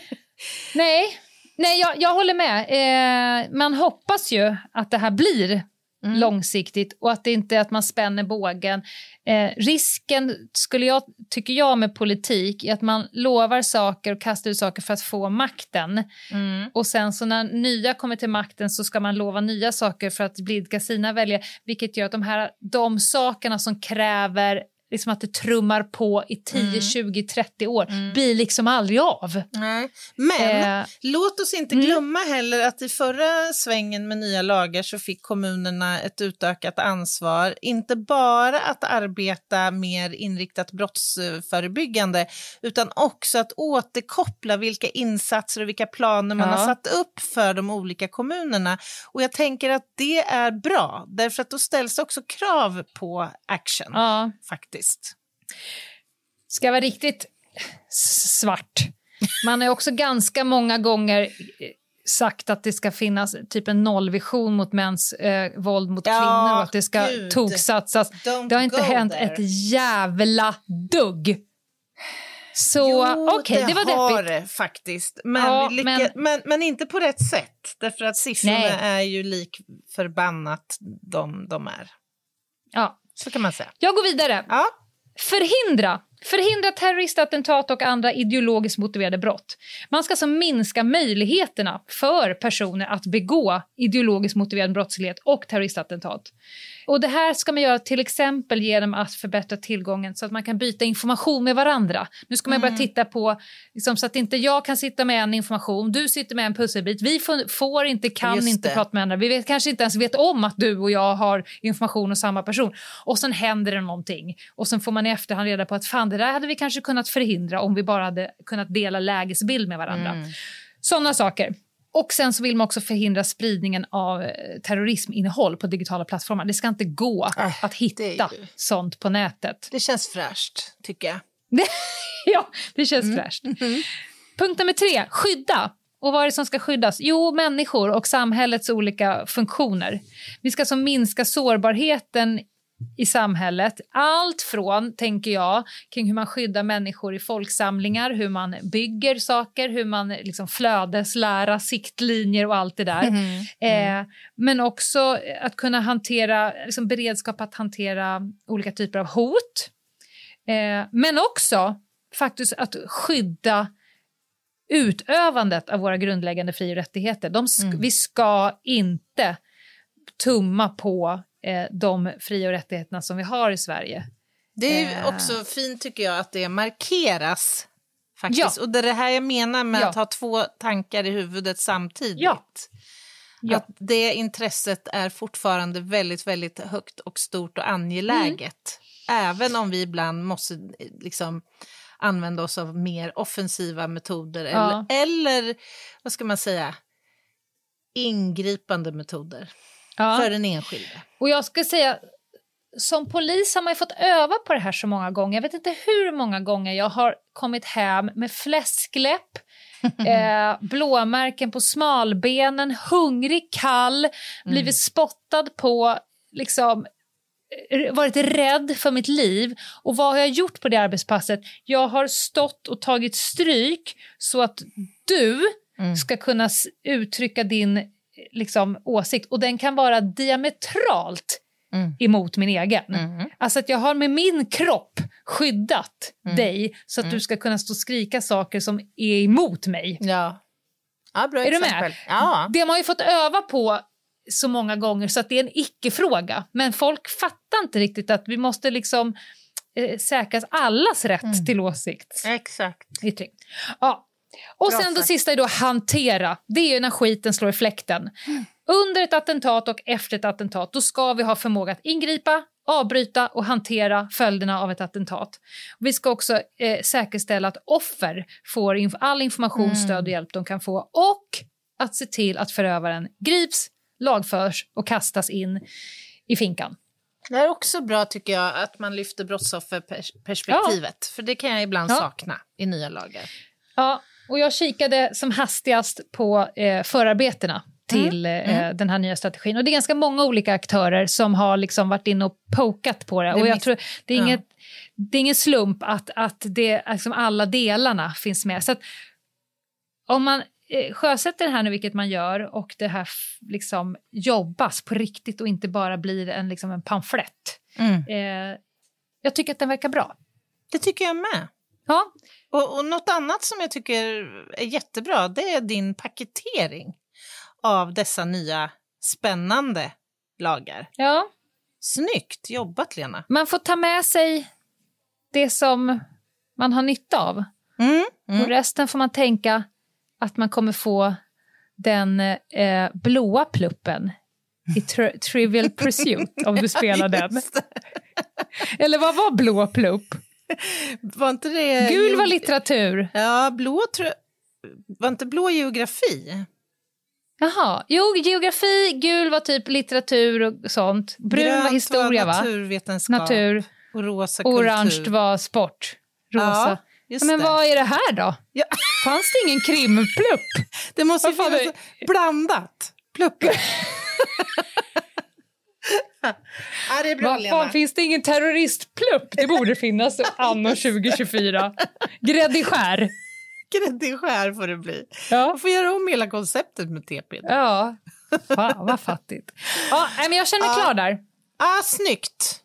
*laughs* Nej, Nej jag, jag håller med. Eh, man hoppas ju att det här blir Mm. långsiktigt och att det inte är att man spänner bågen. Eh, risken, skulle jag, tycker jag, med politik är att man lovar saker och kastar ut saker för att få makten. Mm. Och sen så när nya kommer till makten så ska man lova nya saker för att blidka sina väljare. Vilket gör att de, här, de sakerna som kräver liksom att det trummar på i 10, Mm. 20, 30 år blir liksom aldrig av. Nej. Men Eh, låt oss inte mm. glömma heller att i förra svängen med nya lagar så fick kommunerna ett utökat ansvar. Inte bara att arbeta mer inriktat brottsförebyggande utan också att återkoppla vilka insatser och vilka planer man Ja. har satt upp för de olika kommunerna. Och jag tänker att det är bra, därför att då ställs det också krav på action ja. faktiskt. Ska jag vara riktigt svart. Man har också ganska många gånger eh, sagt att det ska finnas typ en nollvision mot mäns eh, våld mot Ja, kvinnor och att det ska gud. toksatsas. Don't Det har inte hänt there. ett jävla dugg. Så Jo, okej, det, var har deppigt. det faktiskt. Men, Ja, lycka... men- men... Men, inte på rätt sätt. Därför att siffrorna Nej. är ju lik förbannat de, de är. Ja. Så kan man säga. Jag går vidare. Ja. Förhindra. Förhindra terroristattentat och andra ideologiskt motiverade brott. Man ska alltså minska möjligheterna för personer att begå ideologiskt motiverad brottslighet och terroristattentat. Och det här ska man göra till exempel genom att förbättra tillgången så att man kan byta information med varandra. Nu ska man börja titta på, liksom, så att inte jag kan sitta med en information, du sitter med en pusselbit. Vi får, får inte, kan Just inte det. prata med varandra. Vi vet, kanske inte ens vet om att du och jag har information om samma person. Och sen händer det någonting. Och sen får man i efterhand reda på att fan, det där hade vi kanske kunnat förhindra om vi bara hade kunnat dela lägesbild med varandra. Mm. Sådana saker. Och sen så vill man också förhindra spridningen av eh, terrorisminnehåll på digitala plattformar. Det ska inte gå Äh, att hitta ju- sånt på nätet. Det känns fräscht, tycker jag. *laughs* ja, det känns Mm. fräscht. Punkt nummer tre, skydda. Och vad är det som ska skyddas? Jo, människor och samhällets olika funktioner. Vi ska alltså minska sårbarheten i samhället. Allt från, tänker jag, kring hur man skyddar människor i folksamlingar, hur man bygger saker, hur man liksom flödeslära, siktlinjer och allt det där. Eh, men också att kunna hantera, liksom beredskap att hantera olika typer av hot. Eh, men också faktiskt att skydda utövandet av våra grundläggande fri och rättigheter. Sk- Vi ska inte tumma på eh, de fri och rättigheterna som vi har i Sverige. Det är ju Eh. också fint, tycker jag, att det markeras. Faktiskt. Ja. Och det är det här jag menar med Ja. att ha två tankar i huvudet samtidigt. Ja. Ja. Att det intresset är fortfarande väldigt, väldigt högt och stort och angeläget. Även om vi ibland måste liksom använda oss av mer offensiva metoder eller, eller, vad ska man säga, ingripande metoder Ja. för den enskilde. Och jag ska säga, som polis har man ju fått öva på det här så många gånger. Jag vet inte hur många gånger jag har kommit hem med fläskläpp, *laughs* eh, blåmärken på smalbenen, hungrig, kall, blivit spottad på, liksom varit rädd för mitt liv. Och vad har jag gjort på det arbetspasset? Jag har stått och tagit stryk så att du ska kunna uttrycka din liksom, åsikt. Och den kan vara diametralt Mm. emot min egen. Alltså att jag har med min kropp skyddat Mm. dig så att du ska kunna stå och skrika saker som är emot mig. Ja. ja, bra Är du med? exempel. Ja. Det har man ju fått öva på så många gånger så att det är en icke-fråga. Men folk fattar inte riktigt att vi måste liksom eh, säkras allas rätt Mm. till åsikt. Exakt. Yttring. Ja. Och Bra sen det sista är då hantera. Det är ju när skiten slår i fläkten. Under ett attentat och efter ett attentat då ska vi ha förmåga att ingripa, avbryta och hantera följderna av ett attentat. Vi ska också eh, säkerställa att offer får inf- all information, stöd och hjälp de kan få och att se till att förövaren grips, lagförs och kastas in i finkan. Det är också bra tycker jag att man lyfter brottsofferperspektivet. För det kan jag ibland Ja. sakna i nya lagar. Ja, och jag kikade som hastigast på eh, förarbetena till eh, den här nya strategin. Och det är ganska många olika aktörer som har liksom varit inne och pokat på det. Det och jag tror, det, är ja. inget, det är ingen slump att, att det, liksom alla delarna finns med. Så att om man eh, sjösätter det här nu, vilket man gör, och det här liksom jobbas på riktigt och inte bara blir en, liksom en pamflett. Mm. Eh, jag tycker att den verkar bra. Det tycker jag med. Ja, Och, och något annat som jag tycker är jättebra, det är din paketering av dessa nya spännande lagar. ja. Snyggt jobbat, Lena. Man får ta med sig det som man har nytta av. Mm. Och resten får man tänka att man kommer få den eh, blåa pluppen i tri Trivial Pursuit om du *laughs* spelar den. Eller vad var blå plupp? *laughs* Var inte det... Gul var litteratur. Ja, blå tror jag... Var inte blå geografi? Jaha, jo, geografi, gul var typ litteratur och sånt. Brun Grönt var historia, va? naturvetenskap. Natur. Och rosa Orange kultur. var sport. Rosa. Ja, men det. vad är det här då? Ja. *laughs* Fanns det ingen krimplupp? Det måste ju finnas blandat. Pluppar. *laughs* ja, det är bra, Vad Lena. fan, finns det ingen terroristplupp? Det borde finnas *laughs* anno 2024. Grädd i skär. Gräddig skär får det bli. Ja. Man får göra om hela konceptet med TP. Ja. Ja, fan vad fattigt. Ja, men jag känner klar där. Ah, snyggt.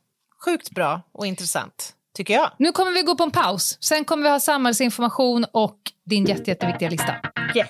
Sjukt bra och intressant, tycker jag. Nu kommer vi gå på en paus. Sen kommer vi ha samhällsinformation och din jätte, jätteviktiga lista. Yes.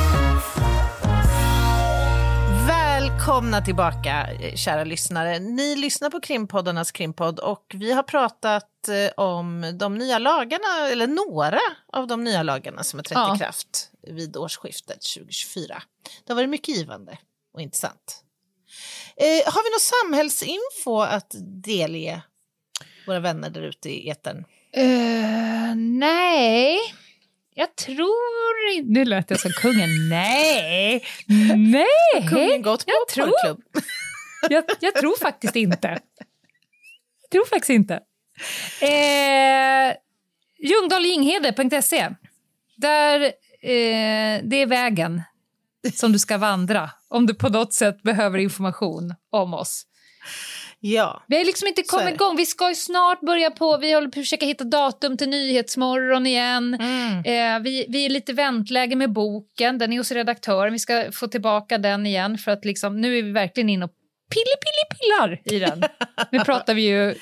Välkomna tillbaka, kära lyssnare. Ni lyssnar på Krimpoddarnas krimpodd och vi har pratat eh, om de nya lagarna, eller några av de nya lagarna som har trätt Ja. i kraft vid årsskiftet 2024. Det har varit mycket givande och intressant. Eh, har vi någon samhällsinfo att delge våra vänner där ute i etern? Uh, nej, jag tror inte... Nu lät jag som kungen. *laughs* Nej, nej. Kungen gått på jag tror-? *laughs* Jag, jag tror faktiskt inte. Jag tror faktiskt inte. Eh, Ljungdahlginghede.se. Där eh, det är vägen som du ska vandra om du på något sätt behöver information om oss. Ja. Vi har liksom inte kommit det. igång. Vi ska ju snart börja på... Vi håller på att försöka hitta datum till Nyhetsmorgon igen. Mm. Eh, vi, vi är lite väntläge med boken. Den är hos redaktören. Vi ska få tillbaka den igen. För att liksom, Nu är vi verkligen inne och pillar i den. *laughs* nu pratar vi ju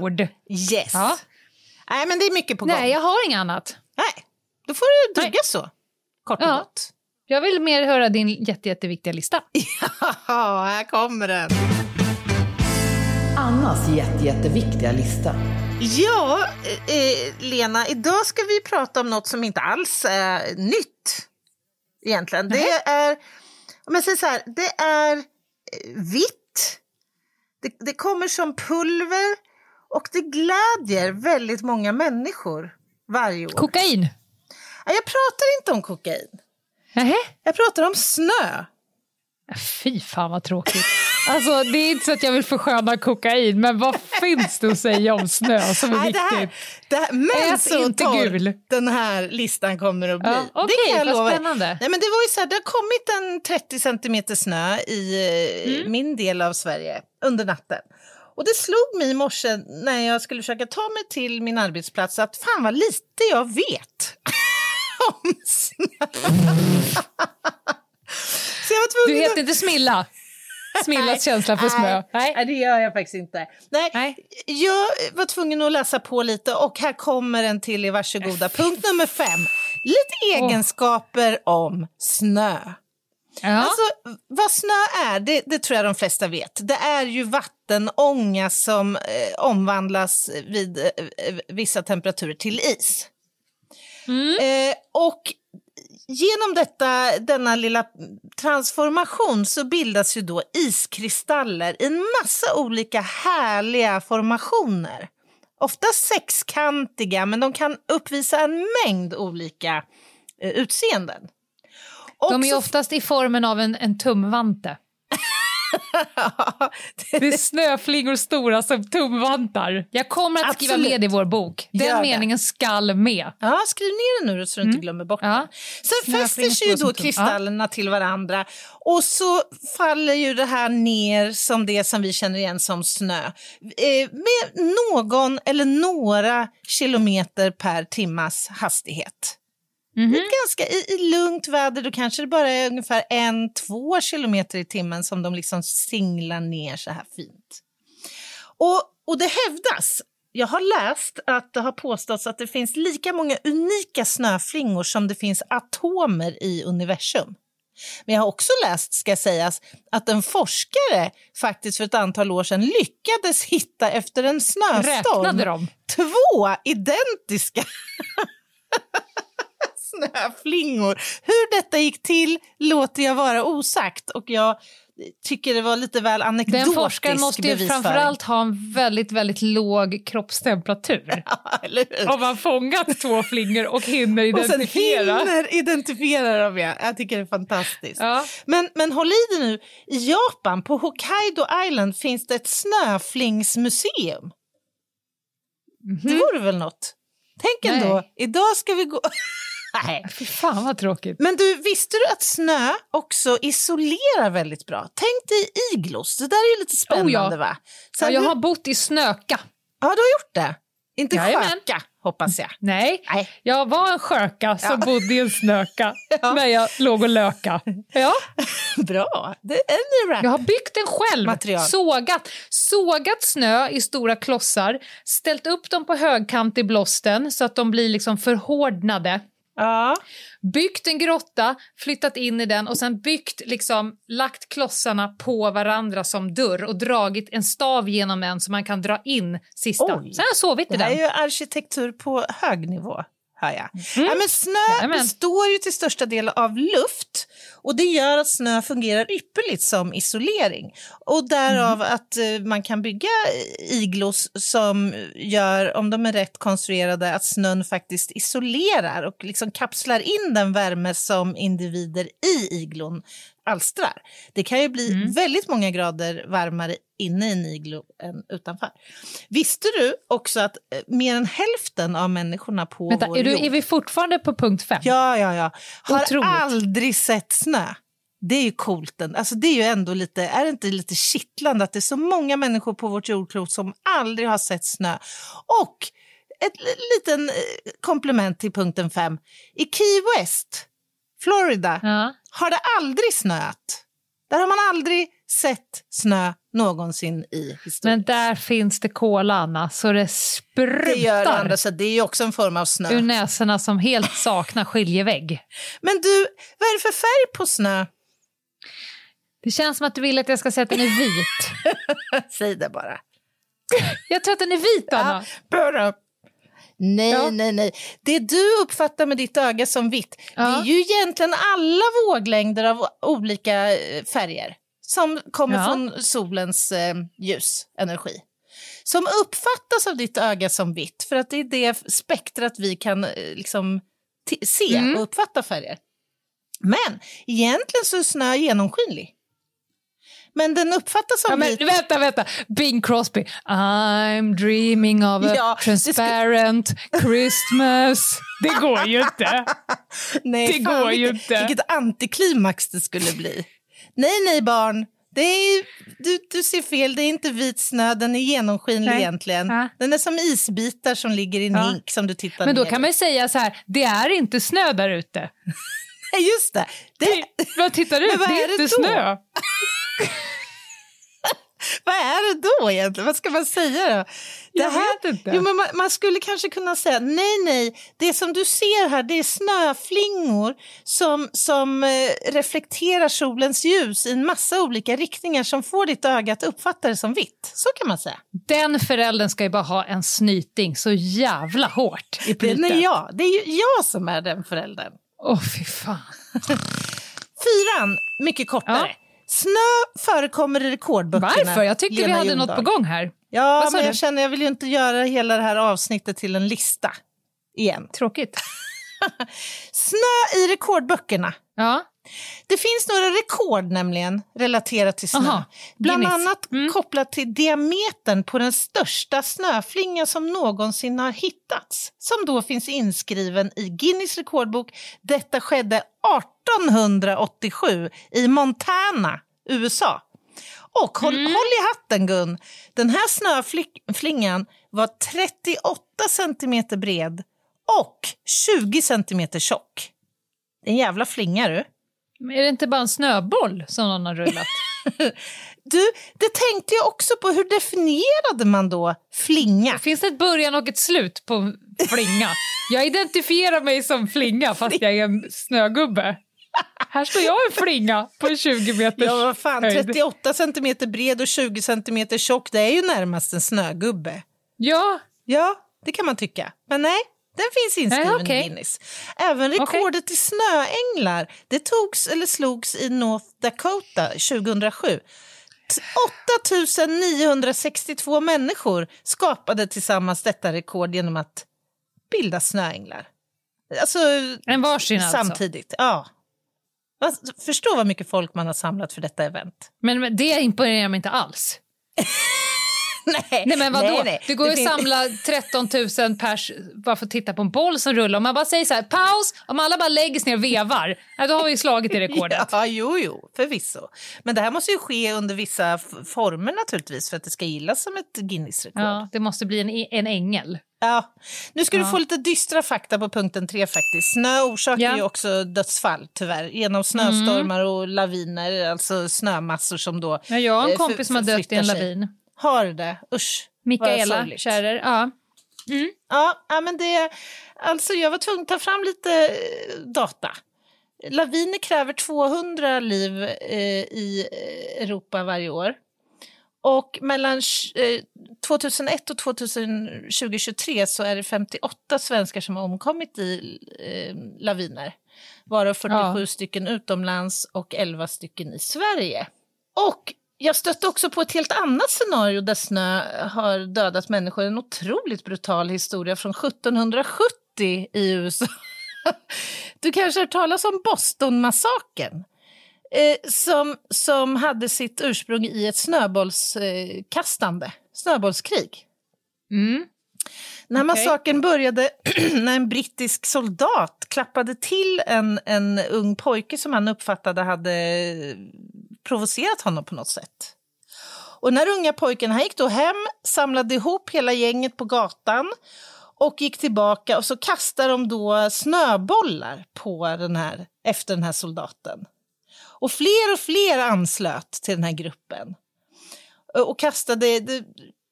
ord. Yes. Ja. Nej, men det är mycket på gång. Nej, jag har inget annat. Nej, då får du duga så. Kort och Ja. gott. Jag vill mer höra din jätte, jätteviktiga lista. *laughs* Haha, här kommer den. Annas jätte, jätteviktiga lista. Ja, eh, Lena, idag ska vi prata om något som inte alls är nytt. Egentligen. Det är, om jag säger så här, det är eh, vitt. Det, det kommer som pulver och det glädjer väldigt många människor varje år. Kokain. Jag pratar inte om kokain. Nähä? Jag pratar om snö. Fy fan vad tråkigt. Alltså, det är inte så att jag vill försköna kokain, men vad *laughs* finns det att säga om snö som är Nej, det viktigt? här, det här, men Ät så inte torr gul. den här listan kommer att bli. Ja, okej, det kan jag vad lova. spännande. Nej, men det, var ju så här, det har kommit en 30 centimeter snö i eh, Mm. min del av Sverige under natten. Och det slog mig i morse när jag skulle försöka ta mig till min arbetsplats att fan vad lite jag vet *laughs* om snö. *laughs* så Du heter inte Smilla. Smillas känsla för smö. Nej, Nej. det gör jag faktiskt inte. Nej, Nej. Jag var tvungen att läsa på lite och här kommer en till i varsågoda. Punkt nummer fem. Lite egenskaper om snö. Ja. Alltså, vad snö är, det, det tror jag de flesta vet. Det är ju vattenånga som eh, omvandlas vid eh, eh, vissa temperaturer till is. Eh, och genom detta, denna lilla transformation så bildas ju då iskristaller i en massa olika härliga formationer. Ofta sexkantiga, men de kan uppvisa en mängd olika eh, utseenden. De är oftast i formen av en, en tumvante. Det är snöflingor stora som tumvantar. Jag kommer att skriva Absolut. med i vår bok. Den Gör det. meningen skall med. Ja, skriv ner det nu så du inte glömmer bort Ja. det. Sen fäster sig ju då kristallerna till varandra och så faller ju det här ner som det som vi känner igen som snö. Eh, med någon eller några kilometer per timmas hastighet. Det är ganska i, i lugnt väder, då kanske det bara är ungefär en, två kilometer i timmen som de liksom singlar ner så här fint. Och, och det hävdas, jag har läst att det har påståtts att det finns lika många unika snöflingor som det finns atomer i universum. Men jag har också läst, ska sägas, att en forskare faktiskt för ett antal år sedan lyckades hitta efter en snöstorm två identiska *laughs* snöflingor. Hur detta gick till låter jag vara osagt och jag tycker det var lite väl anekdotisk Den forskaren måste ju framförallt ha en väldigt, väldigt låg kroppstemperatur. *laughs* Hur? Om man fångat två flingor och hinner Och sen identifiera. hinner identifiera dem. Ja. Jag tycker det är fantastiskt. Ja. Men, men håll i dig nu, i Japan, på Hokkaido Island finns det ett snöflingsmuseum. Det vore väl något? Tänk Nej. ändå, idag ska vi gå... *laughs* Nej. Fy fan vad tråkigt. Men du, visste du att snö också isolerar väldigt bra? Tänk dig iglos, det där är ju lite spännande Oh ja. va? Så Ja, jag hur- har bott i snöka. ja, du har gjort det? Inte Jajamän. sköka, hoppas jag. Nej, Nej. jag var en sköka som Ja. bodde i en snöka *laughs* Ja. när jag låg och löka. Ja. *laughs* Bra, det är en rap. Jag har byggt den själv, Material. sågat, sågat snö i stora klossar, ställt upp dem på högkant i blåsten så att de blir liksom förhårdnade. Ja. Byggt en grotta, flyttat in i den och sen byggt, liksom, lagt klossarna på varandra som dörr och dragit en stav genom en så man kan dra in sista. Oj. Sen har jag sovit i Det här den. är ju arkitektur på hög nivå. Hör jag. Ja, men snö Jajamän. består ju till största del av luft och det gör att snö fungerar ypperligt som isolering. Och därav att eh, man kan bygga iglos som gör, om de är rätt konstruerade, att snön faktiskt isolerar och liksom kapslar in den värme som individer i iglon alstrar. Det kan ju bli väldigt många grader varmare inne i en iglo än utanför. Visste du också att eh, mer än hälften av människorna på Vänta, vår är, du, är vi fortfarande på punkt fem? Ja, ja, ja. Har Otroligt. aldrig sett snö. Det är ju coolt. Alltså det är ju ändå lite, är det inte lite kittlande att det är så många människor på vårt jordklot som aldrig har sett snö? Och ett li- liten eh, komplement till punkten fem. I Key West, Florida, Ja. har det aldrig snöat. Där har man aldrig sett snö någonsin i historien. Men där finns det kola, Anna, så det sprutar det gör det andra, så det är ju också en form av snö. ur näsorna som helt saknar skiljevägg. Men du, vad är det för färg på snö? Det känns som att du vill att jag ska säga att den är vit. *laughs* Säg det bara. Jag tror att den är vit, Anna. Bara. Nej, Ja. nej, nej. Det du uppfattar med ditt öga som vitt, det Ja. är ju egentligen alla våglängder av olika eh, färger som kommer Ja. från solens eh, ljusenergi. Som uppfattas av ditt öga som vitt, för att det är det spektrat vi kan eh, liksom se Mm. och uppfatta färger. Men egentligen så är snö genomskinlig. Men den uppfattas som Ja, men, vit. vänta, vänta. Bing Crosby. I'm dreaming of a Ja, det ska- transparent Christmas. Det går ju inte. *laughs* Nej, Det fan, går ju vilket, inte. Vilket antiklimax det skulle bli. Nej, nej barn. Det är, du, du ser fel, det är inte vit snö, den är genomskinlig Nej. egentligen. Ja. Den är som isbitar som ligger i en Ja. hink som du tittar Men då ner kan man ju säga så här, det är inte snö där ute. *laughs* Nej, Just det. det Vad tittar? Men vad Det är är det inte då? snö. *laughs* *laughs* vad är det då egentligen? Vad ska man säga då? Det Jag här, vet inte. Jo, men man, man skulle kanske kunna säga nej, nej, det som du ser här det är snöflingor som, som eh, reflekterar solens ljus i en massa olika riktningar som får ditt öga att uppfatta det som vitt. Så kan man säga. Den föräldern ska ju bara ha en snyting så jävla hårt i Det plytet. är jag. Det är ju jag som är den föräldern. Åh, fy fan. *laughs* Fyran, mycket kortare. Ja. Snö förekommer i rekordböckerna. Varför? Jag tyckte vi Lena hade något Ljungdahl. på gång här. Ja, men du? jag känner jag vill ju inte göra hela det här avsnittet till en lista igen. Tråkigt. *laughs* Snö i rekordböckerna. Ja. Det finns några rekord nämligen relaterat till snö. Aha, Bland annat Mm. kopplat till diametern på den största snöflinga som någonsin har hittats. Som då finns inskriven i Guinness rekordbok. Detta skedde 1887 i Montana, USA. Och håll, Mm. håll i hatten Gun, den här snöflingan var 38 centimeter bred och 20 centimeter tjock. En jävla flinga du. Men är det inte bara en snöboll som någon har rullat? *laughs* Du, det tänkte jag också på. Hur definierade man då flinga? Finns det ett början och ett slut på flinga? Jag identifierar mig som flinga fast jag är en snögubbe. Här står jag en flinga på 20 meters Ja, vad fan, höjd. 38 centimeter bred och 20 centimeter tjock, det är ju närmast en snögubbe. Ja, Ja, det kan man tycka. Men nej, den finns inskriven Nej, okej. i Guinness. Även rekordet i snöänglar, det togs eller slogs i North Dakota 2007. T- 8962 människor skapade tillsammans detta rekord genom att bilda snöänglar. Alltså, en varsin alltså. samtidigt. Ja. Vad- Förstå vad mycket folk man har samlat för detta event. Men, men det imponerar mig inte alls. *laughs* *laughs* Nej, Nej men vadå? nej, nej. Det går ju finns- att samla 13 000 pers bara för att titta på en boll som rullar. Om man bara säger så här, paus, om alla bara lägger sig ner och vevar, då har vi slagit i rekordet. *laughs* Ja, jo, jo, förvisso. Men det här måste ju ske under vissa former naturligtvis för att det ska gillas som ett Guinness-rekord. Ja, det måste bli en, en ängel. Ja. Nu ska du Ja. få lite dystra fakta på punkten tre faktiskt. Snö orsakar Ja. ju också dödsfall tyvärr genom snöstormar och laviner, alltså snömassor som då Ja, jag har en eh, kompis som har dött i en sig. lavin. Har det? Usch. Mikaela. Kärrer. Ja. Ja, ja, men det... Alltså jag var tvungen att ta fram lite eh, data. Laviner kräver 200 liv eh, i eh, Europa varje år. Och mellan eh, 2001 och 2023 så är det 58 svenskar som har omkommit i eh, laviner. Varav 47 Ja. stycken utomlands och 11 stycken i Sverige. Och jag stötte också på ett helt annat scenario där snö har dödat människor. En otroligt brutal historia från 1770 i USA. *laughs* Du kanske har hört talas om Bostonmassakern? Eh, som, som hade sitt ursprung i ett snöbollskastande, eh, snöbollskrig. Mm. Okej. massakern började *clears throat* när en brittisk soldat klappade till en, en ung pojke som han uppfattade hade provocerat honom på något sätt. Och när unga pojken han gick då hem, samlade ihop hela gänget på gatan och gick tillbaka och så kastade de då snöbollar på den här, efter den här soldaten. Och fler och fler anslöt till den här gruppen. Och kastade, det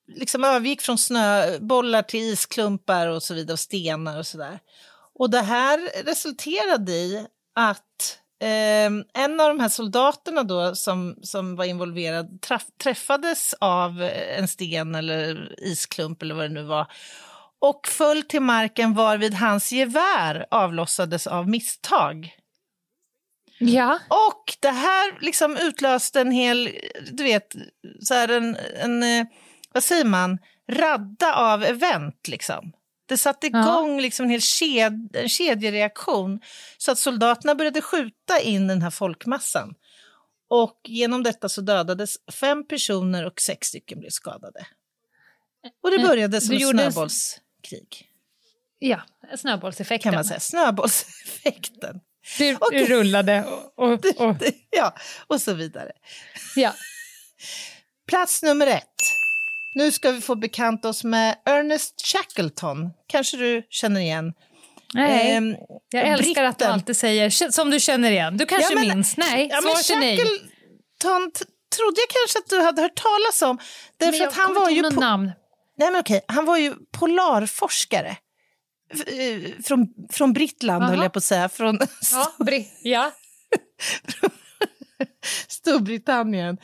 liksom övergick från snöbollar till isklumpar och så vidare, och stenar och sådär. Och det här resulterade i att eh, en av de här soldaterna då som, som var involverad träff, träffades av en sten eller isklump eller vad det nu var och föll till marken varvid hans gevär avlossades av misstag. Ja. Och det här liksom utlöste en hel, du vet, så här en, en eh, vad säger man, radda av event liksom. Det satte igång liksom en hel ked, en kedjereaktion så att soldaterna började skjuta in den här folkmassan. Och genom detta så dödades fem personer och sex stycken blev skadade. Och det Eh, började som du ett snöbollskrig, ja, snöbollseffekten. kan man säga. Snöbollseffekten. Okej. du *laughs* rullade och... och, och *laughs* Ja, och så vidare. ja. Plats nummer ett. Nu ska vi få bekanta oss med Ernest Shackleton. Kanske du känner igen? Nej, Ehm, jag älskar att du britten. alltid säger "K- som du känner igen. Du kanske Ja, men- minns? Nej, Ja, svaret är nej. Shackleton trodde jag kanske att du hade hört talas om. Därför Men jag att han var ju något namn. Nej, men okej, han var ju polarforskare. Eh, Från, från Brittland, Aha. höll jag på att säga. Från Ja, bri- ja. *laughs* *laughs* *laughs* Storbritannien.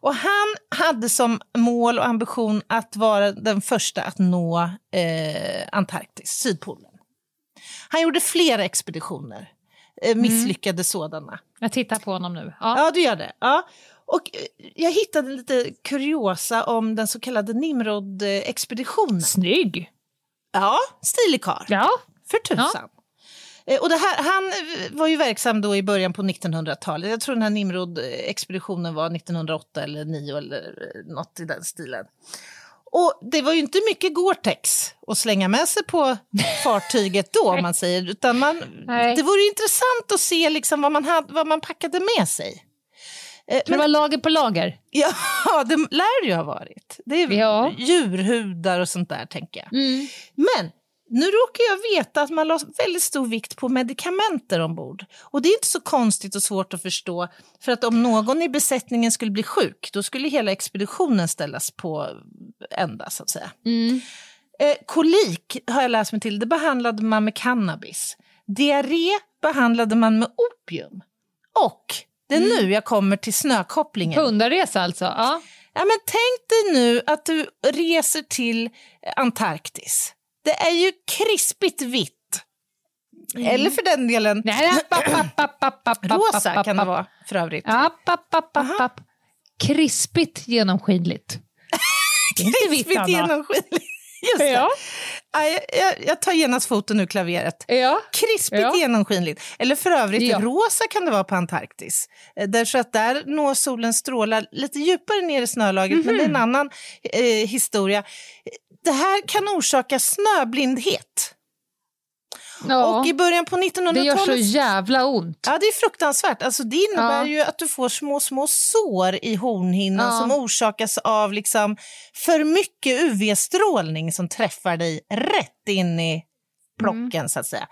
Och han hade som mål och ambition att vara den första att nå eh, Antarktis, Sydpolen. Han gjorde flera expeditioner, eh, misslyckade sådana. Jag tittar på honom nu. Ja. Ja, du gör det. Ja. Och eh, jag hittade lite kuriosa om den så kallade Nimrod-expeditionen. Snygg! Ja, stilig karl. Ja. För tusan. Eh, Och det här, han eh, var ju verksam då i början på 1900-talet. Jag tror den här Nimrod-expeditionen var 1908 eller 9 eller eh, något i den stilen. Och det var ju inte mycket Gore-Tex att slänga med sig på *laughs* fartyget då, om man säger. Utan man, Nej. det vore intressant att se liksom vad, man hade, vad man packade med sig. Eh, Det var lager på lager. *laughs* Ja, det lär det ju ha varit. Det är Ja. djurhudar och sånt där, tänker jag. Mm. Men nu råkar jag veta att man la väldigt stor vikt på medikamenter ombord. Och det är inte så konstigt och svårt att förstå. För att om någon i besättningen skulle bli sjuk, då skulle hela expeditionen ställas på ända, så att säga. Mm. Eh, kolik har jag läst mig till, det behandlade man med cannabis. Diarré behandlade man med opium. Och det är nu jag kommer till snökopplingen. Hundaresa alltså? Ja. Ja, men tänk dig nu att du reser till Antarktis. Det är ju krispigt vitt. Eller för den delen rosa kan det vara för övrigt. Krispigt genomskinligt. *laughs* Det är inte vitt, Anna. genomskinligt. Just det. Ja. Ja, jag, jag, tar genast foten ur klaveret. Ja. Krispigt Ja. genomskinligt. Eller för övrigt, Ja. rosa kan det vara på Antarktis. Eh, Därför att där når solens strålar lite djupare ner i snölagret, men det är Mhm. en annan eh, historia. Det här kan orsaka snöblindhet. Ja. Och i början på Det 1900-talet... gör så jävla ont. Ja, det är fruktansvärt. Alltså, det innebär Ja. ju att du får små, små sår i hornhinnan Ja. som orsakas av liksom, för mycket UV-strålning som träffar dig rätt in i plocken, Mm. så att säga.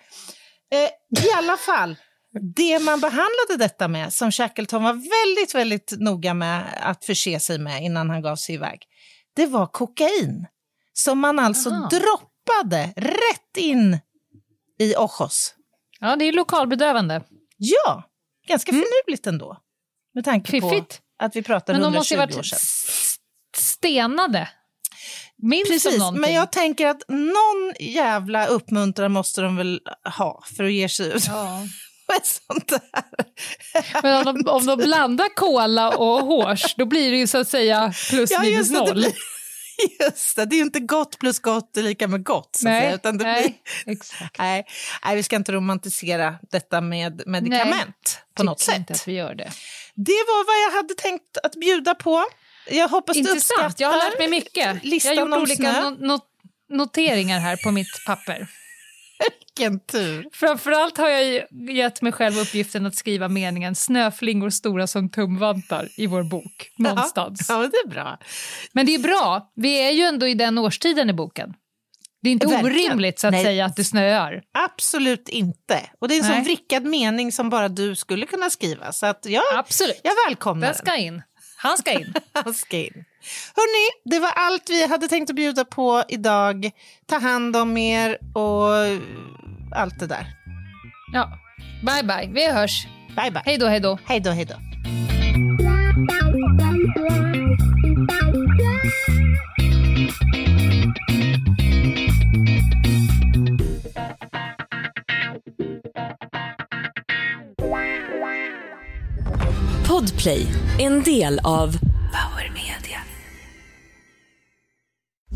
Eh, I alla fall, det man behandlade detta med, som Shackleton var väldigt, väldigt noga med att förse sig med innan han gav sig iväg, det var kokain. Som man alltså Aha. droppade rätt in i Ojos. Ja, det är lokalbedövande. Ja, ganska finurligt ändå. Med tanke Mm. Fiffigt. på att vi pratar Men de 120 måste ju år varit sedan. stenade. Minns Precis, men jag tänker att någon jävla uppmuntran måste de väl ha för att ge sig ut Ja. *laughs* Men om de, om de blandar cola och hårs, då blir det ju så att säga plus Ja, minus just det, noll. blir- Just det, det är ju inte gott plus gott är lika med gott. Så Nej, utan det nej, blir, exakt. nej, nej, vi ska inte romantisera detta med medicament på något sätt. att vi gör det. Det var vad jag hade tänkt att bjuda på. Jag hoppas du uppskattar jag har lärt mig mycket. listan jag har gjort olika no- noteringar här på mitt papper. Vilken tur. Framförallt har jag gett mig själv uppgiften att skriva meningen snöflingor stora som tumvantar i vår bok någonstans. Ja, men det är bra. Men det är bra, vi är ju ändå i den årstiden i boken. Det är inte Verkligen. orimligt så att Nej. säga att det snöar. Absolut inte. Och det är en sån Nej. vrickad mening som bara du skulle kunna skriva. Så att ja, Absolut. jag välkomnar Den ska in. Han ska in. *laughs* Han ska in. Hörni, det var allt vi hade tänkt att bjuda på idag. Ta hand om er och allt det där. Ja. Bye, bye. Vi hörs. Bye, bye. Hej då, hej då. Hej då, hej då. Podplay, en del av Power Media.